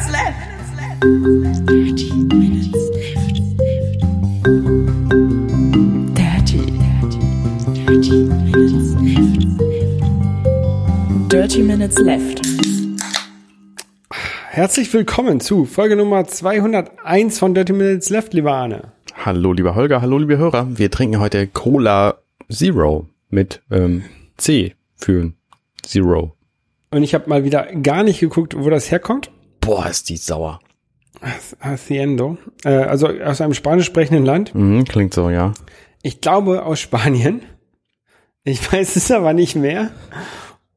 minutes left. Thirty minutes left. Thirty. Thirty minutes left. Dirty minutes left. Herzlich willkommen zu Folge Nummer 201 von Dirty Minutes Left, lieber Arne. Hallo lieber Holger, hallo liebe Hörer. Wir trinken heute Cola Zero mit ähm, C für Zero. Und ich habe mal wieder gar nicht geguckt, wo das herkommt. Boah, ist die sauer. Haciendo. Äh, also aus einem spanisch sprechenden Land. Mhm, klingt so, ja. Ich glaube aus Spanien. Ich weiß es aber nicht mehr.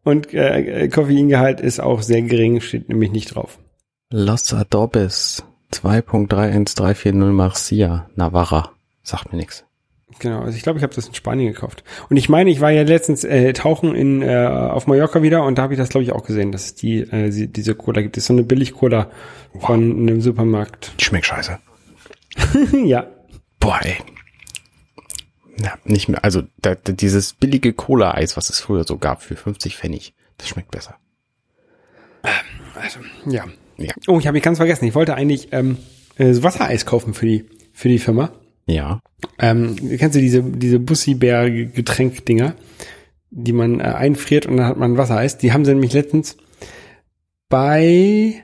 Und äh, Koffeingehalt ist auch sehr gering, steht nämlich nicht drauf. Los Adobes 2.31340 Marcia Navarra. Sagt mir nix. Genau, also ich glaube, ich habe das in Spanien gekauft. Und ich meine, ich war ja letztens äh, tauchen in äh, auf Mallorca wieder und da habe ich das glaube ich auch gesehen, dass es die äh, diese Cola gibt. Das ist so eine Billig-Cola von einem Supermarkt. Die schmeckt scheiße. ja, Boah, ey. Ja, nicht mehr. Also da, da, dieses billige Cola-Eis, was es früher so gab für 50 Pfennig, das schmeckt besser. also ja. Ja. Oh, ich habe mich ganz vergessen. Ich wollte eigentlich ähm, äh, Wassereis kaufen für die für die Firma. Ja. Ähm, kennst du diese diese Bussi-Bär Getränkdinger, die man äh, einfriert und dann hat man Wassereis? Die haben sie nämlich letztens bei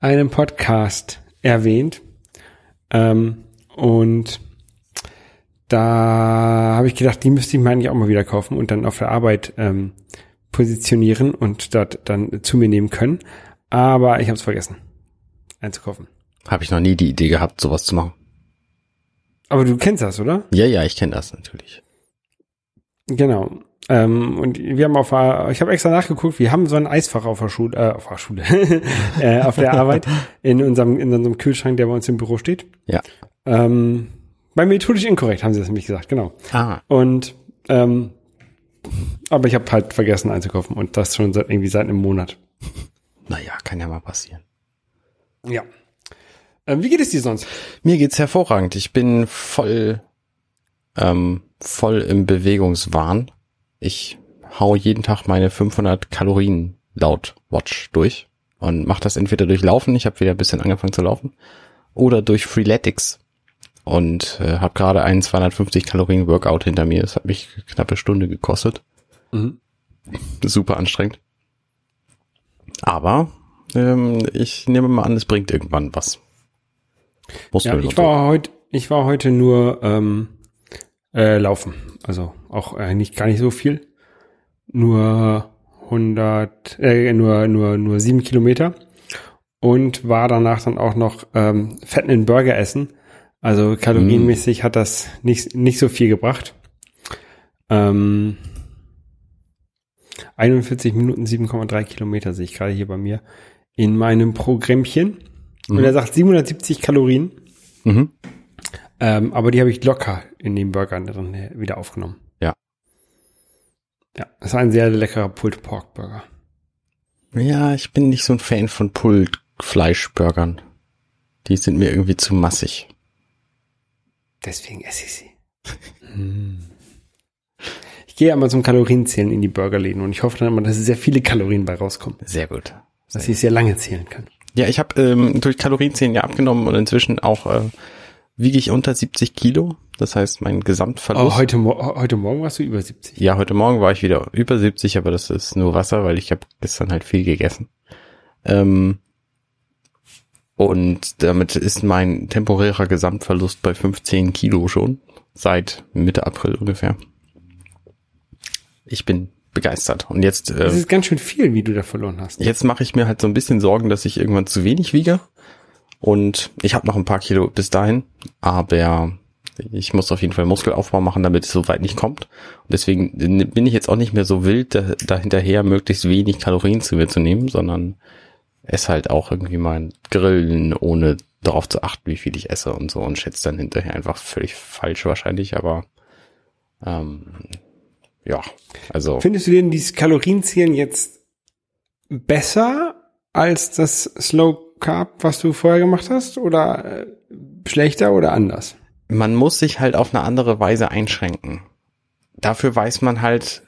einem Podcast erwähnt. Ähm, und da habe ich gedacht, die müsste ich mir eigentlich auch mal wieder kaufen und dann auf der Arbeit ähm, positionieren und dort dann zu mir nehmen können. Aber ich habe es vergessen einzukaufen. Habe ich noch nie die Idee gehabt, sowas zu machen. Aber du kennst das, oder? Ja, ja, ich kenne das natürlich. Genau. Ähm, und wir haben auf, ich habe extra nachgeguckt, wir haben so ein Eisfach auf der Schule, äh, auf der Schule, äh, auf der Arbeit in unserem, in unserem Kühlschrank, der bei uns im Büro steht. Ja. Ähm, bei methodisch inkorrekt haben sie das nämlich gesagt, genau. Ah, Und ähm, aber ich habe halt vergessen einzukaufen und das schon seit irgendwie seit einem Monat. naja, kann ja mal passieren. Ja. Ähm, wie geht es dir sonst? Mir geht's hervorragend. Ich bin voll, ähm, voll im Bewegungswahn. Ich hau jeden Tag meine 500 Kalorien laut Watch durch und mache das entweder durch Laufen, ich habe wieder ein bisschen angefangen zu laufen, oder durch Freeletics und äh, habe gerade einen 250 Kalorien Workout hinter mir. Das hat mich knappe Stunde gekostet. Mhm. Super anstrengend. Aber ähm, ich nehme mal an, es bringt irgendwann was. Ja, ich so. war heute, ich war heute nur ähm, äh, laufen, also auch äh, nicht gar nicht so viel, nur 100, äh, nur nur nur sieben Kilometer und war danach dann auch noch ähm, fetten in Burger essen. Also kalorienmäßig hat das nicht nicht so viel gebracht. Ähm, 41 Minuten 7,3 Kilometer sehe ich gerade hier bei mir in meinem Programmchen. Und er sagt 770 Kalorien. Mhm. Ähm, aber die habe ich locker in den Burgern drin wieder aufgenommen. Ja. Ja, das ist ein sehr leckerer Pulled Pork Burger. Ja, ich bin nicht so ein Fan von Pulled Fleischburgern. Die sind mir irgendwie zu massig. Deswegen esse ich sie. Hm. ich gehe immer zum Kalorienzählen in die Burgerläden und ich hoffe dann immer, dass sehr viele Kalorien bei rauskommen. Sehr gut. Dass ich sehr lange zählen kann. Ja, ich habe ähm, durch Kalorienzählen ja abgenommen und inzwischen auch äh, wiege ich unter 70 Kilo. Das heißt, mein Gesamtverlust. Oh, heute, Mo heute Morgen warst du über 70. ja, heute Morgen war ich wieder über 70, aber das ist nur Wasser, weil ich habe gestern halt viel gegessen. Ähm, und damit ist mein temporärer Gesamtverlust bei 15 Kilo schon. Seit Mitte April ungefähr. Ich bin begeistert. Und jetzt, äh, Das ist ganz schön viel, wie du da verloren hast. Jetzt mache ich mir halt so ein bisschen Sorgen, dass ich irgendwann zu wenig wiege. Und ich habe noch ein paar Kilo bis dahin, aber ich muss auf jeden Fall Muskelaufbau machen, damit es so weit nicht kommt. Und deswegen bin ich jetzt auch nicht mehr so wild, da, da hinterher möglichst wenig Kalorien zu mir zu nehmen, sondern esse halt auch irgendwie mal Grillen, ohne darauf zu achten, wie viel ich esse und so und schätze dann hinterher einfach völlig falsch wahrscheinlich, aber ähm, ja, also Findest du denn dieses Kalorienzählen jetzt besser als das Slow Carb, was du vorher gemacht hast? Oder äh, schlechter oder anders? man muss sich halt auf eine andere Weise einschränken. Dafür weiß man halt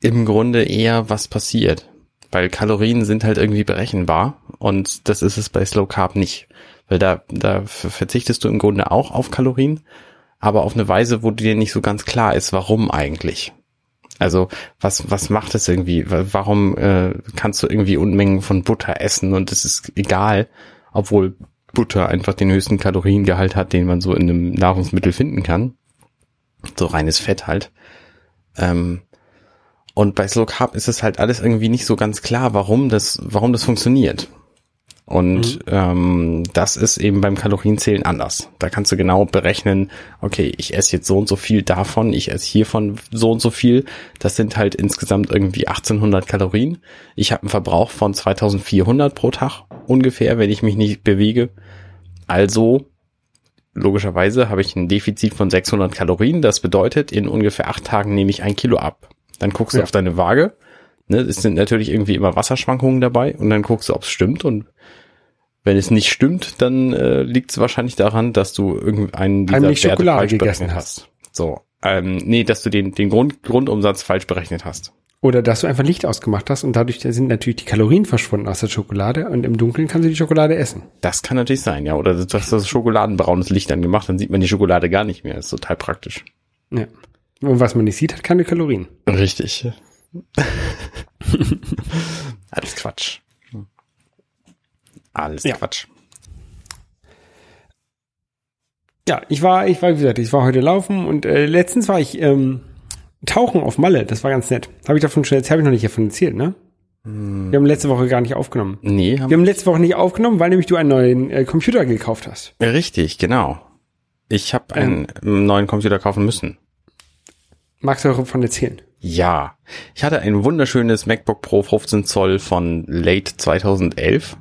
im Grunde eher, was passiert. weil Kalorien sind halt irgendwie berechenbar und das ist es bei Slow Carb nicht. Weil da, da verzichtest du im Grunde auch auf Kalorien, aber auf eine Weise, wo dir nicht so ganz klar ist, warum eigentlich. Also was, was macht es irgendwie? Warum äh, kannst du irgendwie Unmengen von Butter essen und es ist egal, obwohl Butter einfach den höchsten Kaloriengehalt hat, den man so in einem Nahrungsmittel finden kann. So reines Fett halt. Ähm, und bei Slow Carb ist es halt alles irgendwie nicht so ganz klar, warum das, warum das funktioniert. Und mhm. ähm, das ist eben beim Kalorienzählen anders. Da kannst du genau berechnen, okay, ich esse jetzt so und so viel davon, ich esse hiervon so und so viel. Das sind halt insgesamt irgendwie 1800 Kalorien. Ich habe einen Verbrauch von 2400 pro Tag ungefähr, wenn ich mich nicht bewege. Also logischerweise habe ich ein Defizit von 600 Kalorien. Das bedeutet, in ungefähr acht Tagen nehme ich ein Kilo ab. Dann guckst du auf deine Waage. Ne, es sind natürlich irgendwie immer Wasserschwankungen dabei und dann guckst du, ob es stimmt. Und wenn es nicht stimmt, dann äh, liegt es wahrscheinlich daran, dass du irgendeinen dieser Heimlich Werte Schokolade falsch gegessen hast. So, ähm, nee, dass du den, den Grund, Grundumsatz falsch berechnet hast. Oder dass du einfach Licht ausgemacht hast und dadurch sind natürlich die Kalorien verschwunden aus der Schokolade und im Dunkeln kannst du die Schokolade essen. Das kann natürlich sein, ja. Oder du hast das schokoladenbraunes Licht angemacht, dann sieht man die Schokolade gar nicht mehr. Das ist total praktisch. Ja. Und was man nicht sieht, hat keine Kalorien. Richtig. Alles Quatsch. Alles ja. Quatsch. Ja, ich war, ich war, wie gesagt, ich war heute laufen und äh, letztens war ich ähm, tauchen auf Malle. Das war ganz nett. Habe ich davon schon, jetzt habe ich noch nicht davon erzählt, ne? Hm. Wir haben letzte Woche gar nicht aufgenommen. Nee. Haben wir haben letzte Woche nicht aufgenommen, weil nämlich du einen neuen äh, Computer gekauft hast. Richtig, genau. Ich habe einen ähm, neuen Computer kaufen müssen. Magst du davon erzählen? Ja, ich hatte ein wunderschönes MacBook Pro 15 Zoll von late 2011.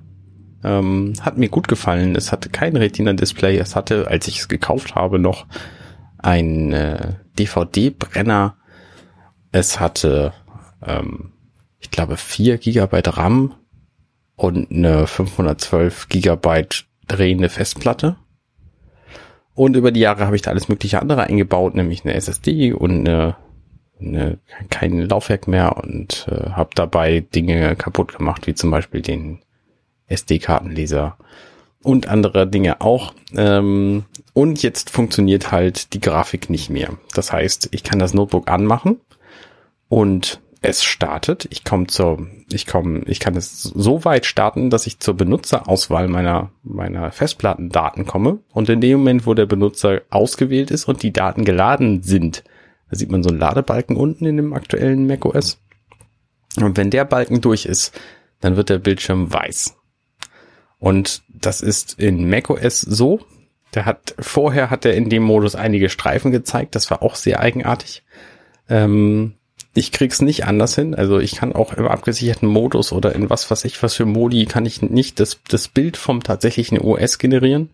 Ähm, hat mir gut gefallen. Es hatte kein Retina-Display. Es hatte, als ich es gekauft habe, noch ein äh, DVD-Brenner. Es hatte, ähm, ich glaube, 4 Gigabyte RAM und eine 512 Gigabyte drehende Festplatte. Und über die Jahre habe ich da alles mögliche andere eingebaut, nämlich eine SSD und eine, eine, kein Laufwerk mehr und äh, habe dabei Dinge kaputt gemacht, wie zum Beispiel den SD-Kartenleser und andere Dinge auch. Ähm, und jetzt funktioniert halt die Grafik nicht mehr. Das heißt, ich kann das Notebook anmachen und es startet. Ich komme zur, ich komme, ich kann es so weit starten, dass ich zur Benutzerauswahl meiner, meiner Festplattendaten komme. Und in dem Moment, wo der Benutzer ausgewählt ist und die Daten geladen sind, da sieht man so einen Ladebalken unten in dem aktuellen macOS. Und wenn der Balken durch ist, dann wird der Bildschirm weiß. Und das ist in macOS so. Der hat, vorher hat er in dem Modus einige Streifen gezeigt. Das war auch sehr eigenartig. Ähm, ich krieg's nicht anders hin. Also ich kann auch im abgesicherten Modus oder in was weiß ich was für Modi kann ich nicht das, das Bild vom tatsächlichen OS generieren.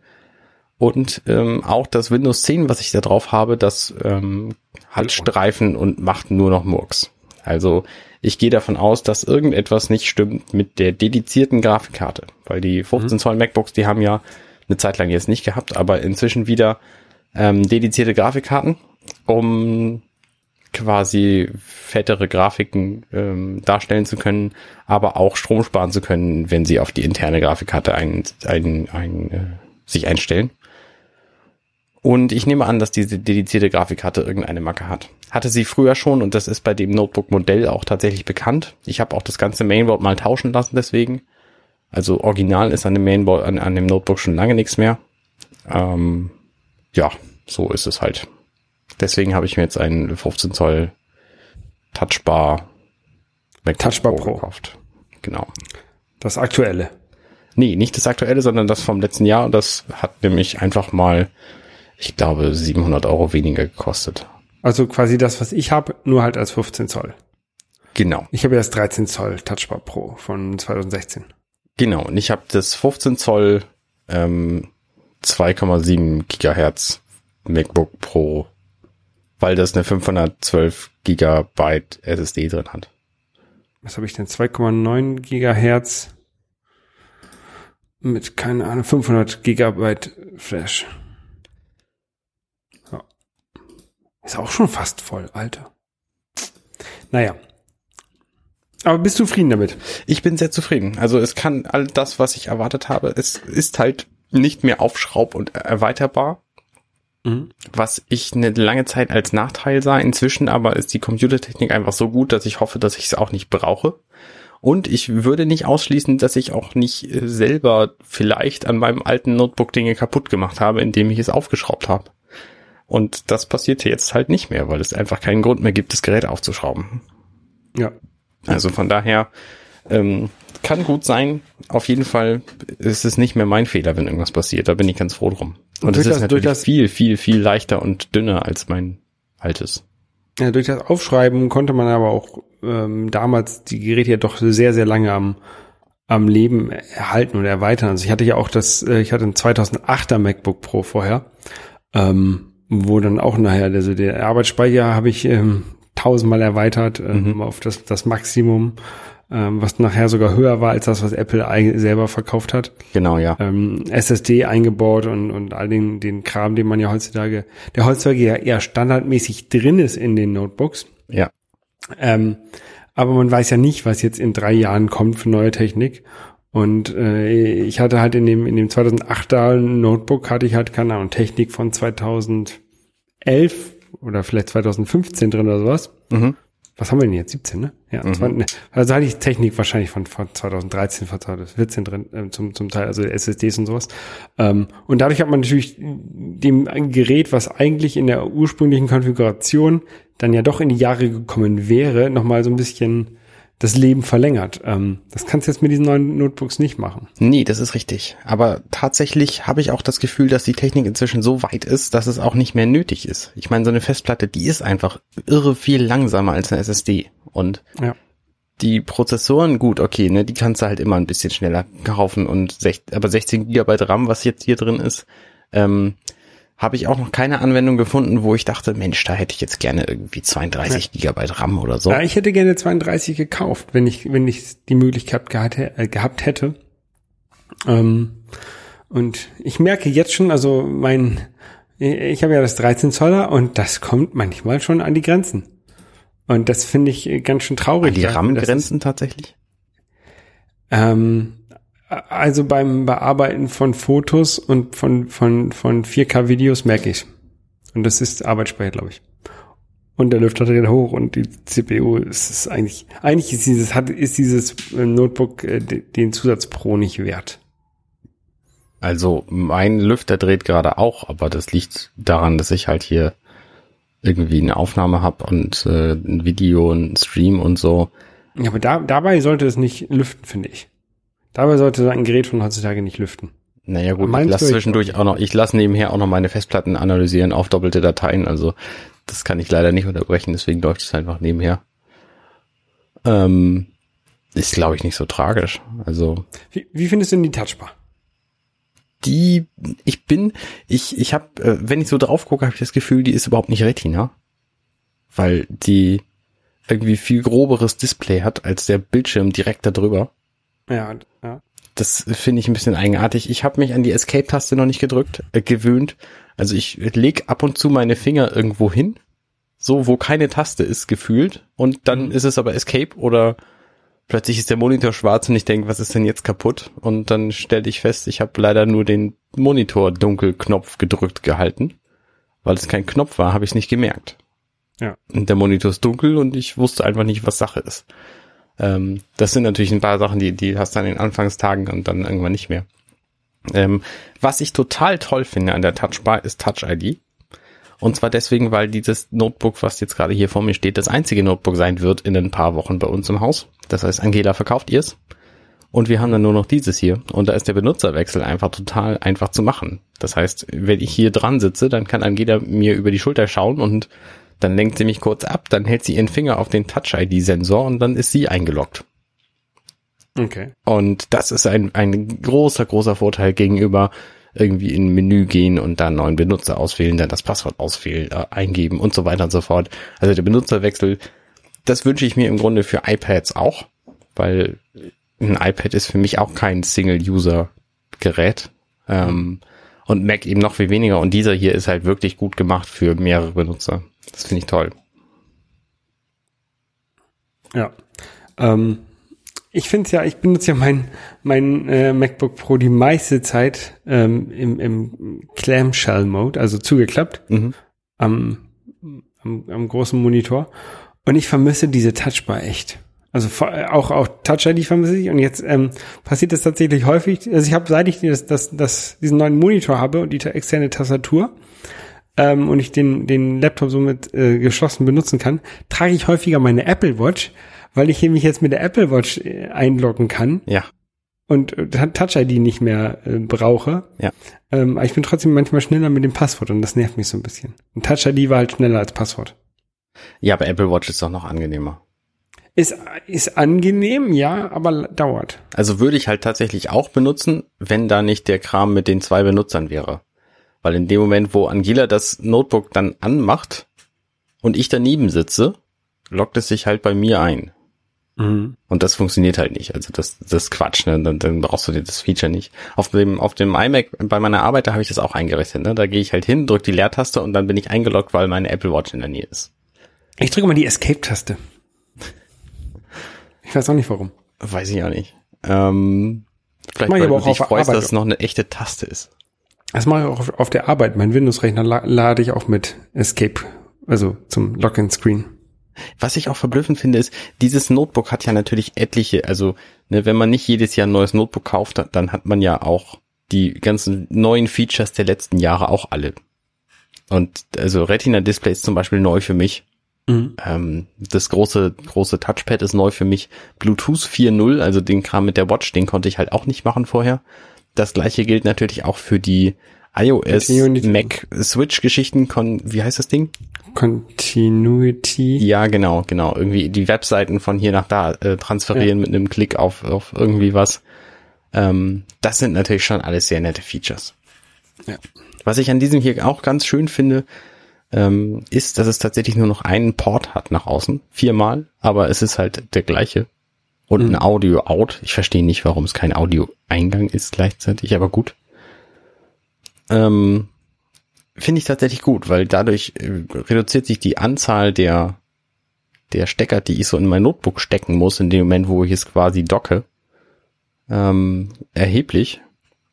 Und ähm, auch das Windows 10, was ich da drauf habe, das ähm, hat Streifen und macht nur noch Murks. Also ich gehe davon aus, dass irgendetwas nicht stimmt mit der dedizierten Grafikkarte. Weil die 15 mhm. Zoll MacBooks, die haben ja eine Zeit lang jetzt nicht gehabt, aber inzwischen wieder ähm, dedizierte Grafikkarten, um quasi fettere Grafiken ähm, darstellen zu können, aber auch Strom sparen zu können, wenn sie auf die interne Grafikkarte ein, ein, ein, äh, sich einstellen. Und ich nehme an, dass diese dedizierte Grafikkarte irgendeine Macke hat. Hatte sie früher schon und das ist bei dem Notebook-Modell auch tatsächlich bekannt. Ich habe auch das ganze Mainboard mal tauschen lassen deswegen. Also original ist an dem Mainboard, an, an dem Notebook schon lange nichts mehr. Ähm, ja, so ist es halt. Deswegen habe ich mir jetzt einen 15 Zoll Touchbar MacBook Touchbar Pro gekauft. Genau. Das aktuelle. Nee, nicht das aktuelle, sondern das vom letzten Jahr. Und das hat nämlich einfach mal, ich glaube, 700 Euro weniger gekostet. Also quasi das, was ich habe, nur halt als 15 Zoll. Genau. Ich habe erst 13 Zoll Touchbar Pro von 2016. Genau. Und ich habe das 15 Zoll ähm, 2,7 Gigahertz MacBook Pro weil das eine 512 Gigabyte SSD drin hat. Was habe ich denn? 2,9 Gigahertz mit, keine Ahnung, 500 Gigabyte Flash. Ja. Ist auch schon fast voll, Alter. Naja. Aber bist du zufrieden damit? Ich bin sehr zufrieden. Also es kann all das, was ich erwartet habe. Es ist halt nicht mehr aufschraub- und erweiterbar. Mhm. Was ich eine lange Zeit als Nachteil sah. Inzwischen aber ist die Computertechnik einfach so gut, dass ich hoffe, dass ich es auch nicht brauche. Und ich würde nicht ausschließen, dass ich auch nicht äh, selber vielleicht an meinem alten Notebook Dinge kaputt gemacht habe, indem ich es aufgeschraubt habe. Und das passierte jetzt halt nicht mehr, weil es einfach keinen Grund mehr gibt, das Gerät aufzuschrauben. Ja. Also von daher ähm, kann gut sein. Auf jeden Fall ist es nicht mehr mein Fehler, wenn irgendwas passiert. Da bin ich ganz froh drum. Und, Und es ist natürlich viel, viel, viel leichter und dünner als mein altes. Ja, durch das Aufschreiben konnte man aber auch ähm, damals die Geräte ja doch sehr, sehr lange am, am Leben erhalten und erweitern. Also ich hatte ja auch das, äh, ich hatte ein 2008er MacBook Pro vorher, ähm, wo dann auch nachher, also der Arbeitsspeicher habe ich ähm, tausendmal erweitert ähm, auf das, das Maximum, ähm, was nachher sogar höher war als das, was Apple selber verkauft hat Genau, ja. ähm, SSD eingebaut und, und all den, den Kram, den man ja heutzutage, der heutzutage ja eher standardmäßig drin ist in den Notebooks. Ja. Ähm, aber man weiß ja nicht, was jetzt in drei Jahren kommt für neue Technik. Und äh, ich hatte halt in dem, in dem 2008er Notebook hatte ich halt, keine Ahnung, Technik von 2011 oder vielleicht 2015 drin oder sowas. Mhm. Was haben wir denn jetzt? 17, ne? Ja. zwan- ne. Also hatte ich Technik wahrscheinlich von, von 2013, von 2014 drin, ähm, zum, zum Teil, also SSDs und sowas. Ähm, und dadurch hat man natürlich dem ein Gerät, was eigentlich in der ursprünglichen Konfiguration dann ja doch in die Jahre gekommen wäre, nochmal so ein bisschen das Leben verlängert. Ähm, das kannst du jetzt mit diesen neuen Notebooks nicht machen. Nee, das ist richtig. Aber tatsächlich habe ich auch das Gefühl, dass die Technik inzwischen so weit ist, dass es auch nicht mehr nötig ist. Ich meine, so eine Festplatte, die ist einfach irre viel langsamer als eine SSD. Und Ja. die Prozessoren, gut, okay, ne, die kannst du halt immer ein bisschen schneller kaufen und sech, aber 16 Gigabyte RAM, was jetzt hier drin ist, ähm, habe ich auch noch keine Anwendung gefunden, wo ich dachte, Mensch, da hätte ich jetzt gerne irgendwie 32 Gigabyte RAM oder so. Ja, ich hätte gerne 32 gekauft, wenn ich, wenn ich die Möglichkeit gehabt, äh, gehabt hätte. Ähm, und ich merke jetzt schon, also mein, ich habe ja das 13 Zoller und das kommt manchmal schon an die Grenzen. Und das finde ich ganz schön traurig. die weil das RAM-Grenzen tatsächlich? Ähm, also beim Bearbeiten von Fotos und von, von, von 4K-Videos merke ich Und das ist Arbeitsspeicher, glaube ich. Und der Lüfter dreht hoch und die CPU ist es eigentlich, eigentlich ist dieses, hat, ist dieses äh, Notebook äh, de- den Zusatz Pro nicht wert. Also mein Lüfter dreht gerade auch, aber das liegt daran, dass ich halt hier irgendwie eine Aufnahme habe und äh, ein Video, ein Stream und so. Ja, aber da, dabei sollte es nicht lüften, finde ich. Dabei sollte ein Gerät von heutzutage nicht lüften. Naja gut, ich Meinst lasse ich- zwischendurch auch noch, ich lasse nebenher auch noch meine Festplatten analysieren auf doppelte Dateien, also das kann ich leider nicht unterbrechen, deswegen läuft es einfach nebenher. Ähm, ist glaube ich nicht so tragisch. Also Wie, wie findest du denn die Touchbar? die, ich bin, ich, ich habe, äh, wenn ich so drauf gucke, habe ich das Gefühl, die ist überhaupt nicht Retina, weil die irgendwie viel groberes Display hat als der Bildschirm direkt darüber. Ja, ja. Das finde ich ein bisschen eigenartig. Ich habe mich an die Escape-Taste noch nicht gedrückt, äh, gewöhnt. Also ich leg ab und zu meine Finger irgendwo hin, so wo keine Taste ist, gefühlt. Und dann ist es aber Escape oder plötzlich ist der Monitor schwarz und ich denke, was ist denn jetzt kaputt? Und dann stellte ich fest, ich habe leider nur den Monitor-Dunkelknopf gedrückt gehalten. Weil es kein Knopf war, habe ich es nicht gemerkt. Ja. Und der Monitor ist dunkel und ich wusste einfach nicht, was Sache ist. Ähm, das sind natürlich ein paar Sachen, die, die hast du an den Anfangstagen und dann irgendwann nicht mehr. Ähm, was ich total toll finde an der Touchbar ist Touch ID. Und zwar deswegen, weil dieses Notebook, was jetzt gerade hier vor mir steht, das einzige Notebook sein wird in ein paar Wochen bei uns im Haus. Das heißt, Angela verkauft ihr es. Und wir haben dann nur noch dieses hier. Und da ist der Benutzerwechsel einfach total einfach zu machen. Das heißt, wenn ich hier dran sitze, dann kann Angela mir über die Schulter schauen und dann lenkt sie mich kurz ab, dann hält sie ihren Finger auf den Touch-ID-Sensor und dann ist sie eingeloggt. Okay. Und das ist ein, ein großer, großer Vorteil gegenüber irgendwie in ein Menü gehen und dann einen neuen Benutzer auswählen, dann das Passwort auswählen, äh, eingeben und so weiter und so fort. Also der Benutzerwechsel, das wünsche ich mir im Grunde für iPads auch, weil ein iPad ist für mich auch kein Single-User-Gerät. Ähm, und Mac eben noch viel weniger. Und dieser hier ist halt wirklich gut gemacht für mehrere Benutzer. Das finde ich toll. Ja. Ähm, ich finde ja, ich benutze ja mein, mein äh, MacBook Pro die meiste Zeit ähm, im, im Clamshell-Mode, also zugeklappt, Mhm. am, am, am großen Monitor. Und ich vermisse diese Touchbar echt. Also äh, auch auch Touch ID vermisse ich und jetzt ähm, passiert das tatsächlich häufig. Also ich habe seit ich das, das, das, diesen neuen Monitor habe und die externe Tastatur ähm, und ich den den Laptop somit äh, geschlossen benutzen kann, trage ich häufiger meine Apple Watch, weil ich hier mich jetzt mit der Apple Watch äh, einloggen kann Ja. und äh, Touch ID nicht mehr äh, brauche. Ja. Ähm, aber ich bin trotzdem manchmal schneller mit dem Passwort und das nervt mich so ein bisschen. Und Touch ID war halt schneller als Passwort. Ja, aber Apple Watch ist doch noch angenehmer. Ist, ist angenehm, ja, aber dauert. Also würde ich halt tatsächlich auch benutzen, wenn da nicht der Kram mit den zwei Benutzern wäre. Weil in dem Moment, wo Angela das Notebook dann anmacht und ich daneben sitze, lockt es sich halt bei mir ein. Mhm. Und das funktioniert halt nicht. Also das, das ist Quatsch, ne? Dann, dann brauchst du dir das Feature nicht. Auf dem, auf dem iMac bei meiner Arbeit, da habe ich das auch eingerichtet. Ne? Da gehe ich halt hin, drücke die Leertaste und dann bin ich eingeloggt, weil meine Apple Watch in der Nähe ist. Ich drücke mal die Escape-Taste. Ich weiß auch nicht warum. Weiß ich auch nicht. Ähm, vielleicht weil du dich freust, Arbeit. dass es noch eine echte Taste ist. Das mache ich auch auf, der Arbeit. Mein Windows-Rechner la lade ich auch mit Escape, also zum Login-Screen. Was ich auch verblüffend finde, ist, dieses Notebook hat ja natürlich etliche, also ne, wenn man nicht jedes Jahr ein neues Notebook kauft, dann- hat man ja auch die ganzen neuen Features der letzten Jahre auch alle. Und also Retina-Display ist zum Beispiel neu für mich. Ähm, das große, große Touchpad ist neu für mich. Bluetooth 4.0, also den Kram mit der Watch, den konnte ich halt auch nicht machen vorher. Das gleiche gilt natürlich auch für die iOS, Unity. Mac, Switch-Geschichten. Wie heißt das Ding? Continuity. Ja, genau, genau. Irgendwie die Webseiten von hier nach da äh, transferieren mit einem Klick auf, auf irgendwie was. Ähm, das sind natürlich schon alles sehr nette Features. Ja. Was ich an diesem hier auch ganz schön finde, ähm, ist, dass es tatsächlich nur noch einen Port hat nach außen. Viermal, aber es ist halt der gleiche. Und ein Audio-Out. Ich verstehe nicht, warum es kein Audio-Eingang ist gleichzeitig, aber gut. Ähm, Finde ich tatsächlich gut, weil dadurch äh, reduziert sich die Anzahl der, der Stecker, die ich so in mein Notebook stecken muss, in dem Moment, wo ich es quasi docke, ähm, erheblich.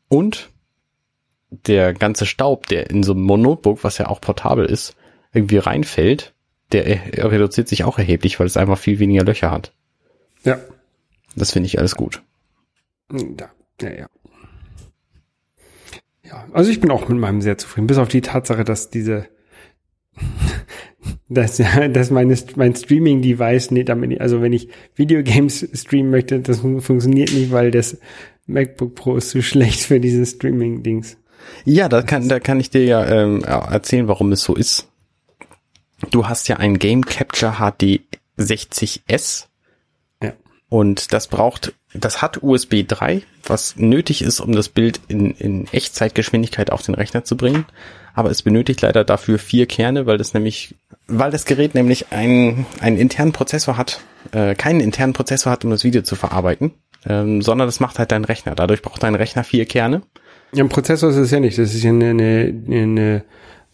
Und der ganze Staub, der in so einem Notebook, was ja auch portabel ist, irgendwie reinfällt, der er- reduziert sich auch erheblich, weil es einfach viel weniger Löcher hat. Ja. Das finde ich alles gut. Ja, ja, ja. Ja, also ich bin auch mit meinem sehr zufrieden, bis auf die Tatsache, dass diese, dass, dass meine, mein Streaming-Device, nee, damit, nicht- also wenn ich Videogames streamen möchte, das fun- funktioniert nicht, weil das MacBook Pro ist zu schlecht für diese Streaming-Dings. Ja, da kann, da kann ich dir ja ähm, erzählen, warum es so ist. Du hast ja ein Game Capture HD 60S Ja. Und das braucht, das hat USB 3, was nötig ist, um das Bild in, in Echtzeitgeschwindigkeit auf den Rechner zu bringen. Aber es benötigt leider dafür vier Kerne, weil das nämlich, weil das Gerät nämlich einen, einen internen Prozessor hat, äh, keinen internen Prozessor hat, um das Video zu verarbeiten, ähm, sondern das macht halt dein Rechner. Dadurch braucht dein Rechner vier Kerne. Ja, ein Prozessor ist es ja nicht, das ist ja eine, eine, eine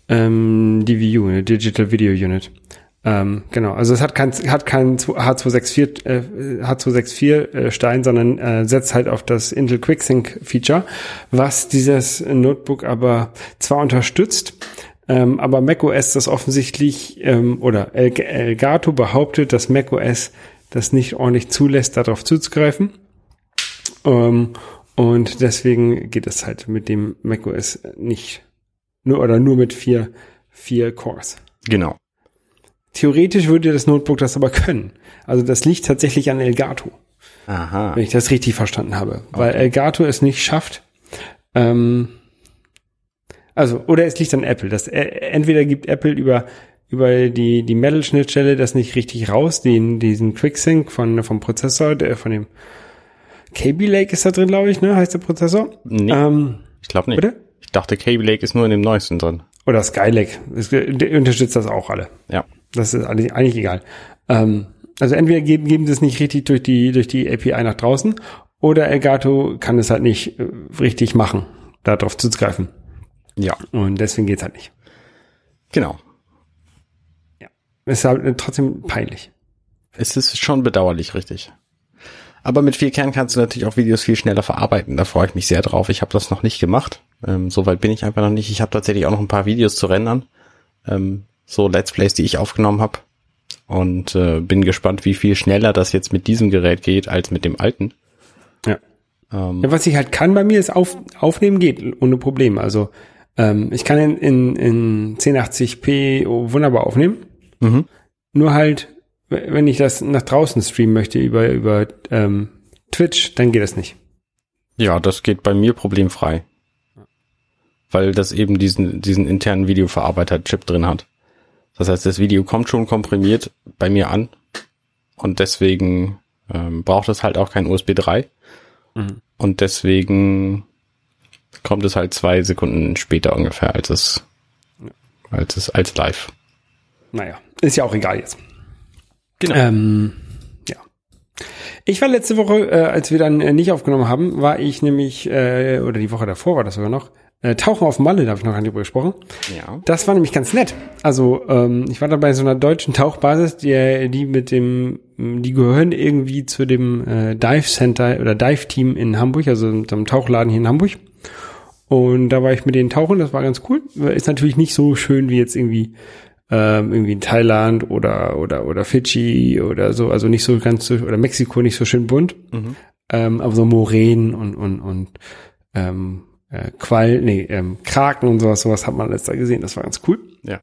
ähm, DVU, eine Digital Video Unit. Ähm, genau, also es hat kein, hat kein H264, äh, H264 äh, Stein, sondern äh, setzt halt auf das Intel QuickSync Feature, was dieses Notebook aber zwar unterstützt, ähm, aber macOS das offensichtlich ähm, oder El Elgato behauptet, dass macOS das nicht ordentlich zulässt, darauf zuzugreifen. Ähm, und deswegen geht es halt mit dem macOS nicht. Nur oder nur mit vier, vier Cores. Genau. Theoretisch würde das Notebook das aber können. Also das liegt tatsächlich an Elgato, Aha. wenn ich das richtig verstanden habe. Weil Elgato es nicht schafft. Ähm, also, oder es liegt an Apple. Das, äh, entweder gibt Apple über, über die, die Metal-Schnittstelle das nicht richtig raus, den, diesen QuickSync von, vom Prozessor, der, von dem KB Lake ist da drin, glaube ich, ne, heißt der Prozessor. Nee, Ähm, ich glaube nicht. bitte? Ich dachte, Cable Lake ist nur in dem neuesten drin. Oder Skylake. Es, der unterstützt das auch alle. Ja. Das ist eigentlich, egal. Ähm, also entweder geben, geben sie es nicht richtig durch die, durch die API nach draußen oder Elgato kann es halt nicht äh, richtig machen, darauf zuzugreifen. Ja. Und deswegen geht's halt nicht. Genau. Ist halt trotzdem peinlich. Es ist schon bedauerlich, richtig. Aber mit viel Kern kannst du natürlich auch Videos viel schneller verarbeiten. Da freue ich mich sehr drauf. Ich habe das noch nicht gemacht. Ähm, Soweit bin ich einfach noch nicht. Ich habe tatsächlich auch noch ein paar Videos zu rendern. Ähm, so Let's Plays, die ich aufgenommen habe. Und äh, bin gespannt, wie viel schneller das jetzt mit diesem Gerät geht als mit dem alten. Ja. Ähm, Ja, was ich halt kann bei mir ist auf, aufnehmen geht ohne Probleme. Also ähm, ich kann in, in, in 1080p wunderbar aufnehmen. mhm. Nur halt, wenn ich das nach draußen streamen möchte über, über ähm, Twitch, dann geht das nicht. Ja, das geht bei mir problemfrei. Weil das eben diesen, diesen internen Videoverarbeiter-Chip drin hat. Das heißt, das Video kommt schon komprimiert bei mir an. Und deswegen ähm, braucht es halt auch kein USB 3. Mhm. Und deswegen kommt es halt zwei Sekunden später ungefähr als es, als es, als live. Naja, ist ja auch egal jetzt. Genau. Ähm, ja. Ich war letzte Woche, äh, als wir dann äh, nicht aufgenommen haben, war ich nämlich, äh, oder die Woche davor war das sogar noch, äh, Tauchen auf Malle, da habe ich noch gar nicht drüber gesprochen. Ja. Das war nämlich ganz nett. Also ähm, ich war da bei so einer deutschen Tauchbasis, die, die mit dem, die gehören irgendwie zu dem äh, Dive Center oder Dive Team in Hamburg, also so einem Tauchladen hier in Hamburg. Und da war ich mit denen tauchen, das war ganz cool. Ist natürlich nicht so schön wie jetzt irgendwie ähm, irgendwie in Thailand oder oder oder Fidschi oder so, also nicht so ganz so oder Mexiko nicht so schön bunt, Mhm. ähm, aber so Moränen und und und ähm, äh, Qual, nee, ähm, Kraken und sowas, sowas hat man da gesehen, das war ganz cool. Ja.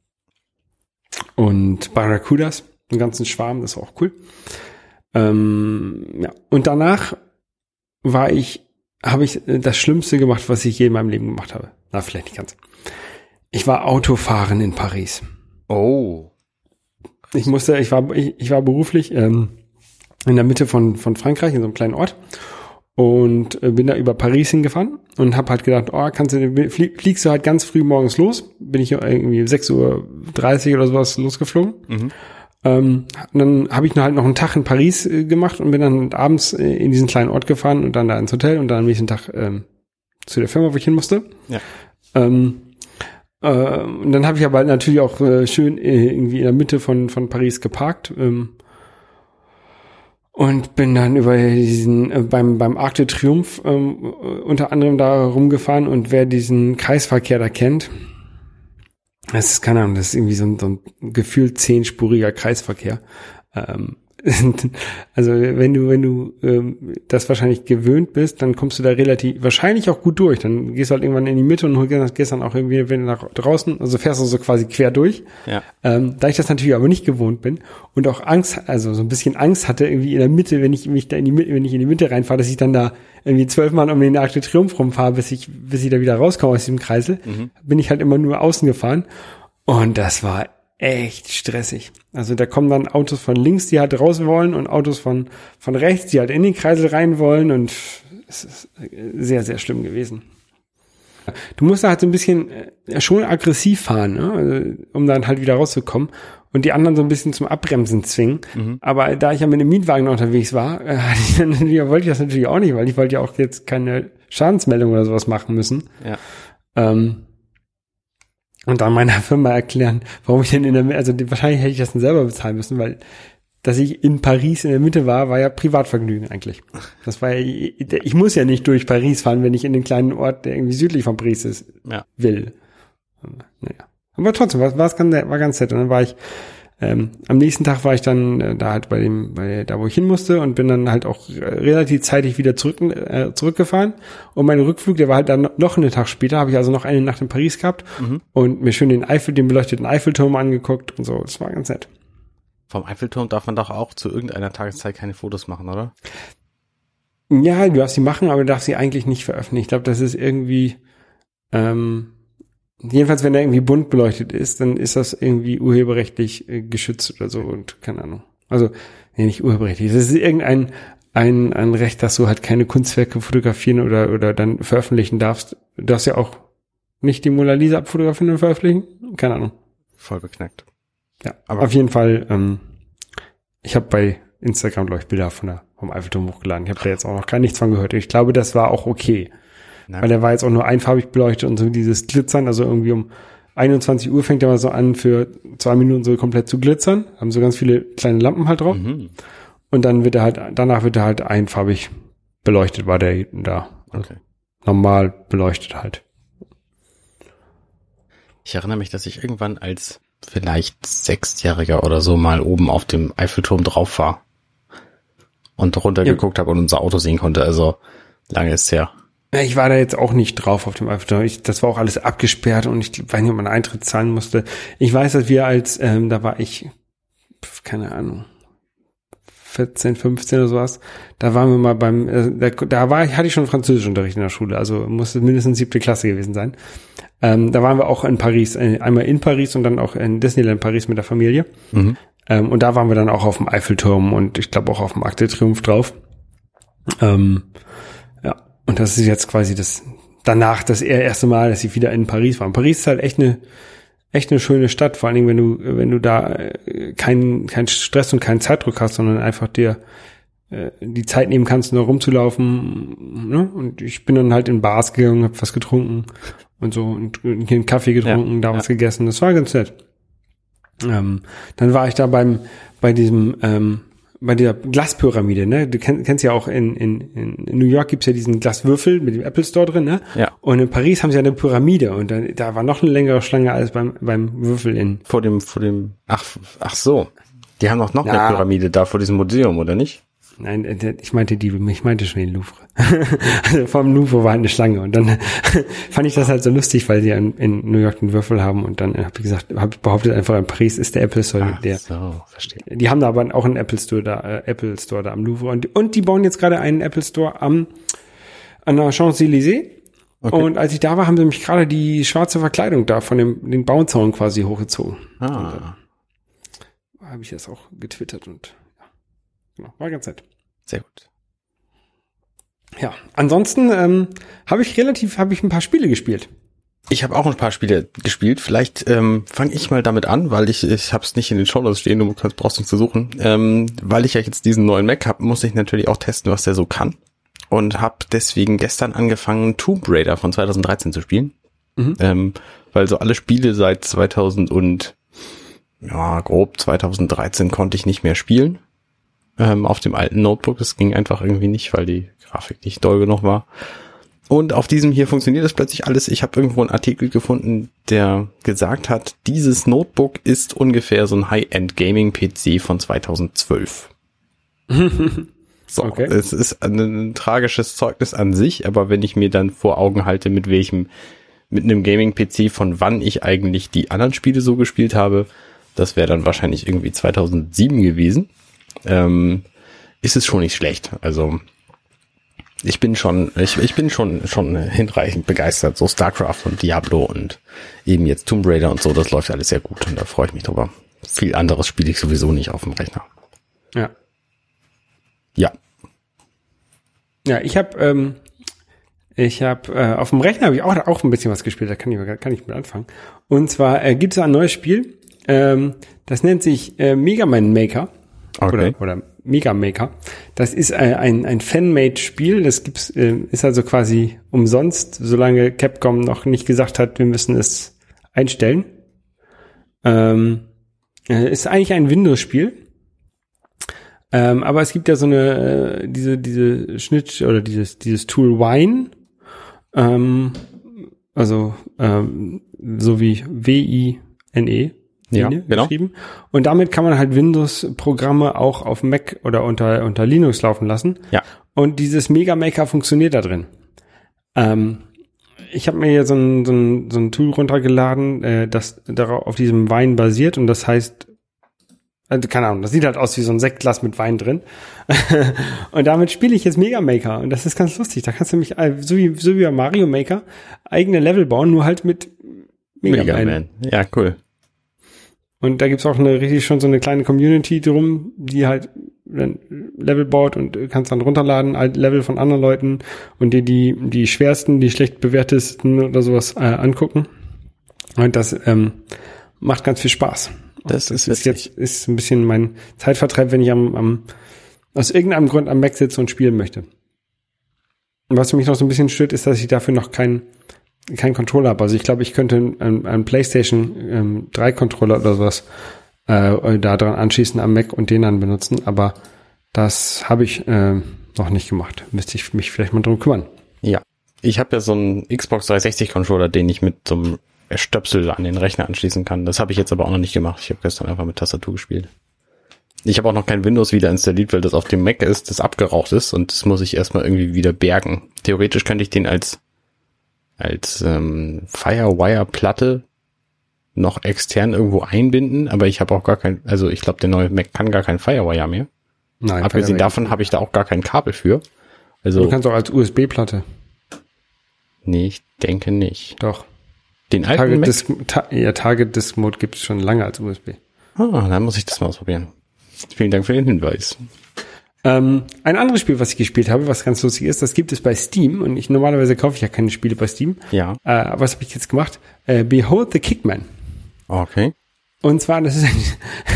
Und Barracudas, einen ganzen Schwarm, das war auch cool. Ähm, ja. Und danach war ich, habe ich äh, das Schlimmste gemacht, was ich je in meinem Leben gemacht habe. Na, vielleicht nicht ganz. Ich war Autofahren in Paris. Oh. Ich musste, ich war, ich, ich war beruflich ähm, in der Mitte von, von Frankreich, in so einem kleinen Ort. Und äh, bin da über Paris hingefahren und habe halt gedacht, oh, kannst du, flie, fliegst du halt ganz früh morgens los. Bin ich irgendwie 6.30 Uhr oder sowas losgeflogen. Mhm. Ähm, dann habe ich noch halt noch einen Tag in Paris äh, gemacht und bin dann abends äh, in diesen kleinen Ort gefahren und dann da ins Hotel und dann am nächsten Tag ähm, zu der Firma, wo ich hin musste. Ja. Ähm, äh, und dann habe ich aber natürlich auch schön irgendwie in der Mitte von, von Paris geparkt. Ähm, und bin dann über diesen, äh, beim, beim Arc de Triomphe ähm, äh, unter anderem da rumgefahren und wer diesen Kreisverkehr da kennt, das ist, keine Ahnung, das ist irgendwie so ein, so ein gefühlt zehnspuriger Kreisverkehr. Ähm, also wenn du, wenn du ähm, das wahrscheinlich gewöhnt bist, dann kommst du da relativ, wahrscheinlich auch gut durch. Dann gehst du halt irgendwann in die Mitte und gehst dann auch irgendwie wieder nach draußen, also fährst du so quasi quer durch. Ja. Ähm, da ich das natürlich aber nicht gewohnt bin und auch Angst, also so ein bisschen Angst hatte irgendwie in der Mitte, wenn ich mich da in die Mitte, wenn ich in die Mitte reinfahre, dass ich dann da irgendwie zwölfmal um den Arc de Triomphe rumfahre, bis ich, bis ich da wieder rauskomme aus diesem Kreisel, bin ich halt immer nur außen gefahren. Und das war echt stressig. Also da kommen dann Autos von links, die halt raus wollen und Autos von, von rechts, die halt in den Kreisel rein wollen und es ist sehr, sehr schlimm gewesen. Du musst da halt so ein bisschen äh, schon aggressiv fahren, ne? also, um dann halt wieder rauszukommen und die anderen so ein bisschen zum Abbremsen zwingen. Aber da ich ja mit einem Mietwagen unterwegs war, äh, ich dann, wollte ich das natürlich auch nicht, weil ich wollte ja auch jetzt keine Schadensmeldung oder sowas machen müssen. Ja. Ähm, und dann meiner Firma erklären, warum ich denn in der Mitte, also die, wahrscheinlich hätte ich das dann selber bezahlen müssen, weil dass ich in Paris in der Mitte war, war ja Privatvergnügen eigentlich. Das war ja, ich muss ja nicht durch Paris fahren, wenn ich in den kleinen Ort, der irgendwie südlich von Paris ist, Ja. will. Naja. Aber trotzdem, war, war es ganz, war ganz nett. Und dann war ich, ähm, am nächsten Tag war ich dann äh, da halt bei dem, bei da wo ich hin musste und bin dann halt auch äh, relativ zeitig wieder zurück, äh, zurückgefahren. Und mein Rückflug, der war halt dann noch einen Tag später, habe ich also noch eine Nacht in Paris gehabt und mir schön den Eifel, den beleuchteten Eiffelturm angeguckt und so. Das war ganz nett. Vom Eiffelturm darf man doch auch zu irgendeiner Tageszeit keine Fotos machen, oder? Ja, du darfst sie machen, aber du darfst sie eigentlich nicht veröffentlichen. Ich glaube, das ist irgendwie, ähm, jedenfalls wenn der irgendwie bunt beleuchtet ist, dann ist das irgendwie urheberrechtlich äh, geschützt oder so und keine Ahnung. Also, nee, nicht urheberrechtlich. Das ist irgendein ein, ein Recht, dass du halt keine Kunstwerke fotografieren oder, oder dann veröffentlichen darfst. Du darfst ja auch nicht die Mona Lisa abfotografieren und veröffentlichen. Keine Ahnung. Voll beknackt. Ja, aber auf jeden Fall, ähm, ich habe bei Instagram, glaube ich, Bilder von der, vom Eiffelturm hochgeladen. Ich habe da jetzt auch noch gar nichts von gehört. Ich glaube, das war auch okay. Na, Weil der war jetzt auch nur einfarbig beleuchtet und so dieses Glitzern, also irgendwie um 21 Uhr fängt er mal so an, für zwei Minuten so komplett zu glitzern. Haben so ganz viele kleine Lampen halt drauf. mhm. Und dann wird er halt, danach wird er halt einfarbig beleuchtet, war der da. Okay. Normal beleuchtet halt. Ich erinnere mich, dass ich irgendwann als vielleicht Sechsjähriger oder so mal oben auf dem Eiffelturm drauf war und runtergeguckt habe und unser Auto sehen konnte. Also lange ist her. Ich war da jetzt auch nicht drauf auf dem Eiffelturm. Ich, das war auch alles abgesperrt und ich weiß nicht, ob man Eintritt zahlen musste. Ich weiß, dass wir als, ähm, da war ich, keine Ahnung, 14, 15 oder sowas. Da waren wir mal beim, äh, da, da war ich, hatte ich schon Französischunterricht in der Schule, also musste mindestens siebte Klasse gewesen sein. Ähm, da waren wir auch in Paris, äh, einmal in Paris und dann auch in Disneyland Paris mit der Familie. Mhm. Ähm, und da waren wir dann auch auf dem Eiffelturm und ich glaube auch auf dem Arc de Triomphe drauf. Ähm, und das ist jetzt quasi das danach das erste Mal, dass ich wieder in Paris war. Und Paris ist halt echt eine echt eine schöne Stadt, vor allen Dingen, wenn du wenn du da äh, keinen keinen Stress und keinen Zeitdruck hast, sondern einfach dir äh, die Zeit nehmen kannst, nur rumzulaufen. Ne? Und ich bin dann halt in Bars gegangen, hab was getrunken und so und hier einen Kaffee getrunken, Ja, da was ja. gegessen. Das war ganz nett. Ähm, dann war ich da beim bei diesem ähm, bei der Glaspyramide, ne? Du kenn, kennst ja auch in, in, in New York gibt's ja diesen Glaswürfel mit dem Apple Store drin, ne? Ja. Und in Paris haben sie ja eine Pyramide und da, da war noch eine längere Schlange als beim, beim Würfel in. Vor dem, vor dem, ach, ach so. Die haben doch noch Na. eine Pyramide da vor diesem Museum, oder nicht? Nein, äh, ich meinte die, ich meinte schon den Louvre. also vom Louvre war eine Schlange und dann fand ich das halt so lustig, weil sie in, in New York den Würfel haben und dann habe ich gesagt, habe behauptet einfach in Paris ist der Apple Store Ach der. so, verstehe. Die haben da aber auch einen Apple Store da, äh, Apple Store da am Louvre und, und die bauen jetzt gerade einen Apple Store am an der Champs-Élysées. Okay. Und als ich da war, haben sie mich gerade die schwarze Verkleidung da von dem den Bauzaun quasi hochgezogen. Ah, Habe ich das auch getwittert und genau, war ganz nett. sehr gut. Ja, ansonsten ähm, habe ich relativ, habe ich ein paar Spiele gespielt. Ich habe auch ein paar Spiele gespielt. Vielleicht ähm, fange ich mal damit an, weil ich ich habe es nicht in den Shownotes stehen, du kannst brauchst nicht zu suchen. Ähm, weil ich ja jetzt diesen neuen Mac habe, muss ich natürlich auch testen, was der so kann. Und habe deswegen gestern angefangen, Tomb Raider von 2013 zu spielen. Mhm. Ähm, weil so alle Spiele seit 2000 und ja grob 2013 konnte ich nicht mehr spielen ähm, auf dem alten Notebook. Das ging einfach irgendwie nicht, weil die Grafik nicht doll genug war. Und auf diesem hier funktioniert das plötzlich alles. Ich habe irgendwo einen Artikel gefunden, der gesagt hat, dieses Notebook ist ungefähr so ein High-End Gaming PC von 2012. so, Okay. es ist ein, ein tragisches Zeugnis an sich, aber wenn ich mir dann vor Augen halte, mit welchem, mit einem Gaming PC von wann ich eigentlich die anderen Spiele so gespielt habe, das wäre dann wahrscheinlich irgendwie 2007 gewesen. Ähm, ist es schon nicht schlecht. Also ich bin schon, ich, ich bin schon, schon hinreichend begeistert. So StarCraft und Diablo und eben jetzt Tomb Raider und so, das läuft alles sehr gut und da freue ich mich drüber. Viel anderes spiele ich sowieso nicht auf dem Rechner. Ja. Ja. Ja, ich habe ähm, ich habe äh, auf dem Rechner habe ich auch auch ein bisschen was gespielt, da kann ich kann ich mit anfangen. Und zwar äh, gibt es ein neues Spiel, ähm, das nennt sich äh, Mega Man Maker Okay. oder oder Mega Maker. Das ist äh, ein ein Fanmade Spiel, das gibt's äh, ist also quasi umsonst, solange Capcom noch nicht gesagt hat, wir müssen es einstellen. Ähm, äh, ist eigentlich ein Windows Spiel. Ähm, aber es gibt ja so eine, äh, diese, diese Schnitt oder dieses, dieses Tool Wine, ähm, also ähm, so wie W-I-N-E, Ja, genau. geschrieben. Und damit kann man halt Windows-Programme auch auf Mac oder unter, unter Linux laufen lassen. Ja. Und dieses Mega Maker funktioniert da drin. Ähm, ich habe mir hier so ein, so, ein, so ein Tool runtergeladen, äh, das darauf auf diesem Wein basiert und das heißt, also keine Ahnung, das sieht halt aus wie so ein Sektglas mit Wein drin. und damit spiele ich jetzt Mega Maker und das ist ganz lustig. Da kannst du mich, äh, so wie, so wie bei Mario Maker, eigene Level bauen, nur halt mit Mega, Mega Man. Man. Ja, cool. Und da gibt's auch eine richtig schon so eine kleine Community drum, die halt dann Level baut und du kannst dann runterladen, halt Level von anderen Leuten und dir die, die schwersten, die schlecht bewertesten oder sowas äh, angucken. Und das ähm, macht ganz viel Spaß. Und Das ist ist jetzt ist ein bisschen mein Zeitvertreib, wenn ich am, am aus irgendeinem Grund am Mac sitze und spielen möchte. Und was mich noch so ein bisschen stört, ist, dass ich dafür noch keinen kein Controller habe. Also ich glaube, ich könnte einen, einen PlayStation ähm, 3 Controller oder sowas äh, da dran anschließen am Mac und den dann benutzen, aber Das habe ich äh, noch nicht gemacht. Müsste ich mich vielleicht mal drum kümmern. Ja. Ich habe ja so einen Xbox 360 Controller, den ich mit so einem Stöpsel an den Rechner anschließen kann. Das habe ich jetzt aber auch noch nicht gemacht. Ich habe gestern einfach mit Tastatur gespielt. Ich habe auch noch kein Windows wieder installiert, weil das auf dem Mac ist, das abgeraucht ist und das muss ich erstmal irgendwie wieder bergen. Theoretisch könnte ich den als als ähm, Firewire-Platte noch extern irgendwo einbinden, aber ich habe auch gar kein, also ich glaube, der neue Mac kann gar kein Firewire mehr. Nein. Abgesehen davon habe ich da auch gar kein Kabel für. Also, Du kannst auch als USB-Platte. nee, ich denke nicht. Doch. Den alten Target Mac? Disk, ta ja, Target Disk Mode gibt es schon lange als USB. Ah, dann muss ich das mal ausprobieren. Vielen Dank für den Hinweis. Ähm, ein anderes Spiel, was ich gespielt habe, was ganz lustig ist, das gibt es bei Steam und ich normalerweise kaufe ich ja keine Spiele bei Steam. Ja. Äh, was habe ich jetzt gemacht? Äh, Behold the Kickman. Okay. Und zwar, das ist ein,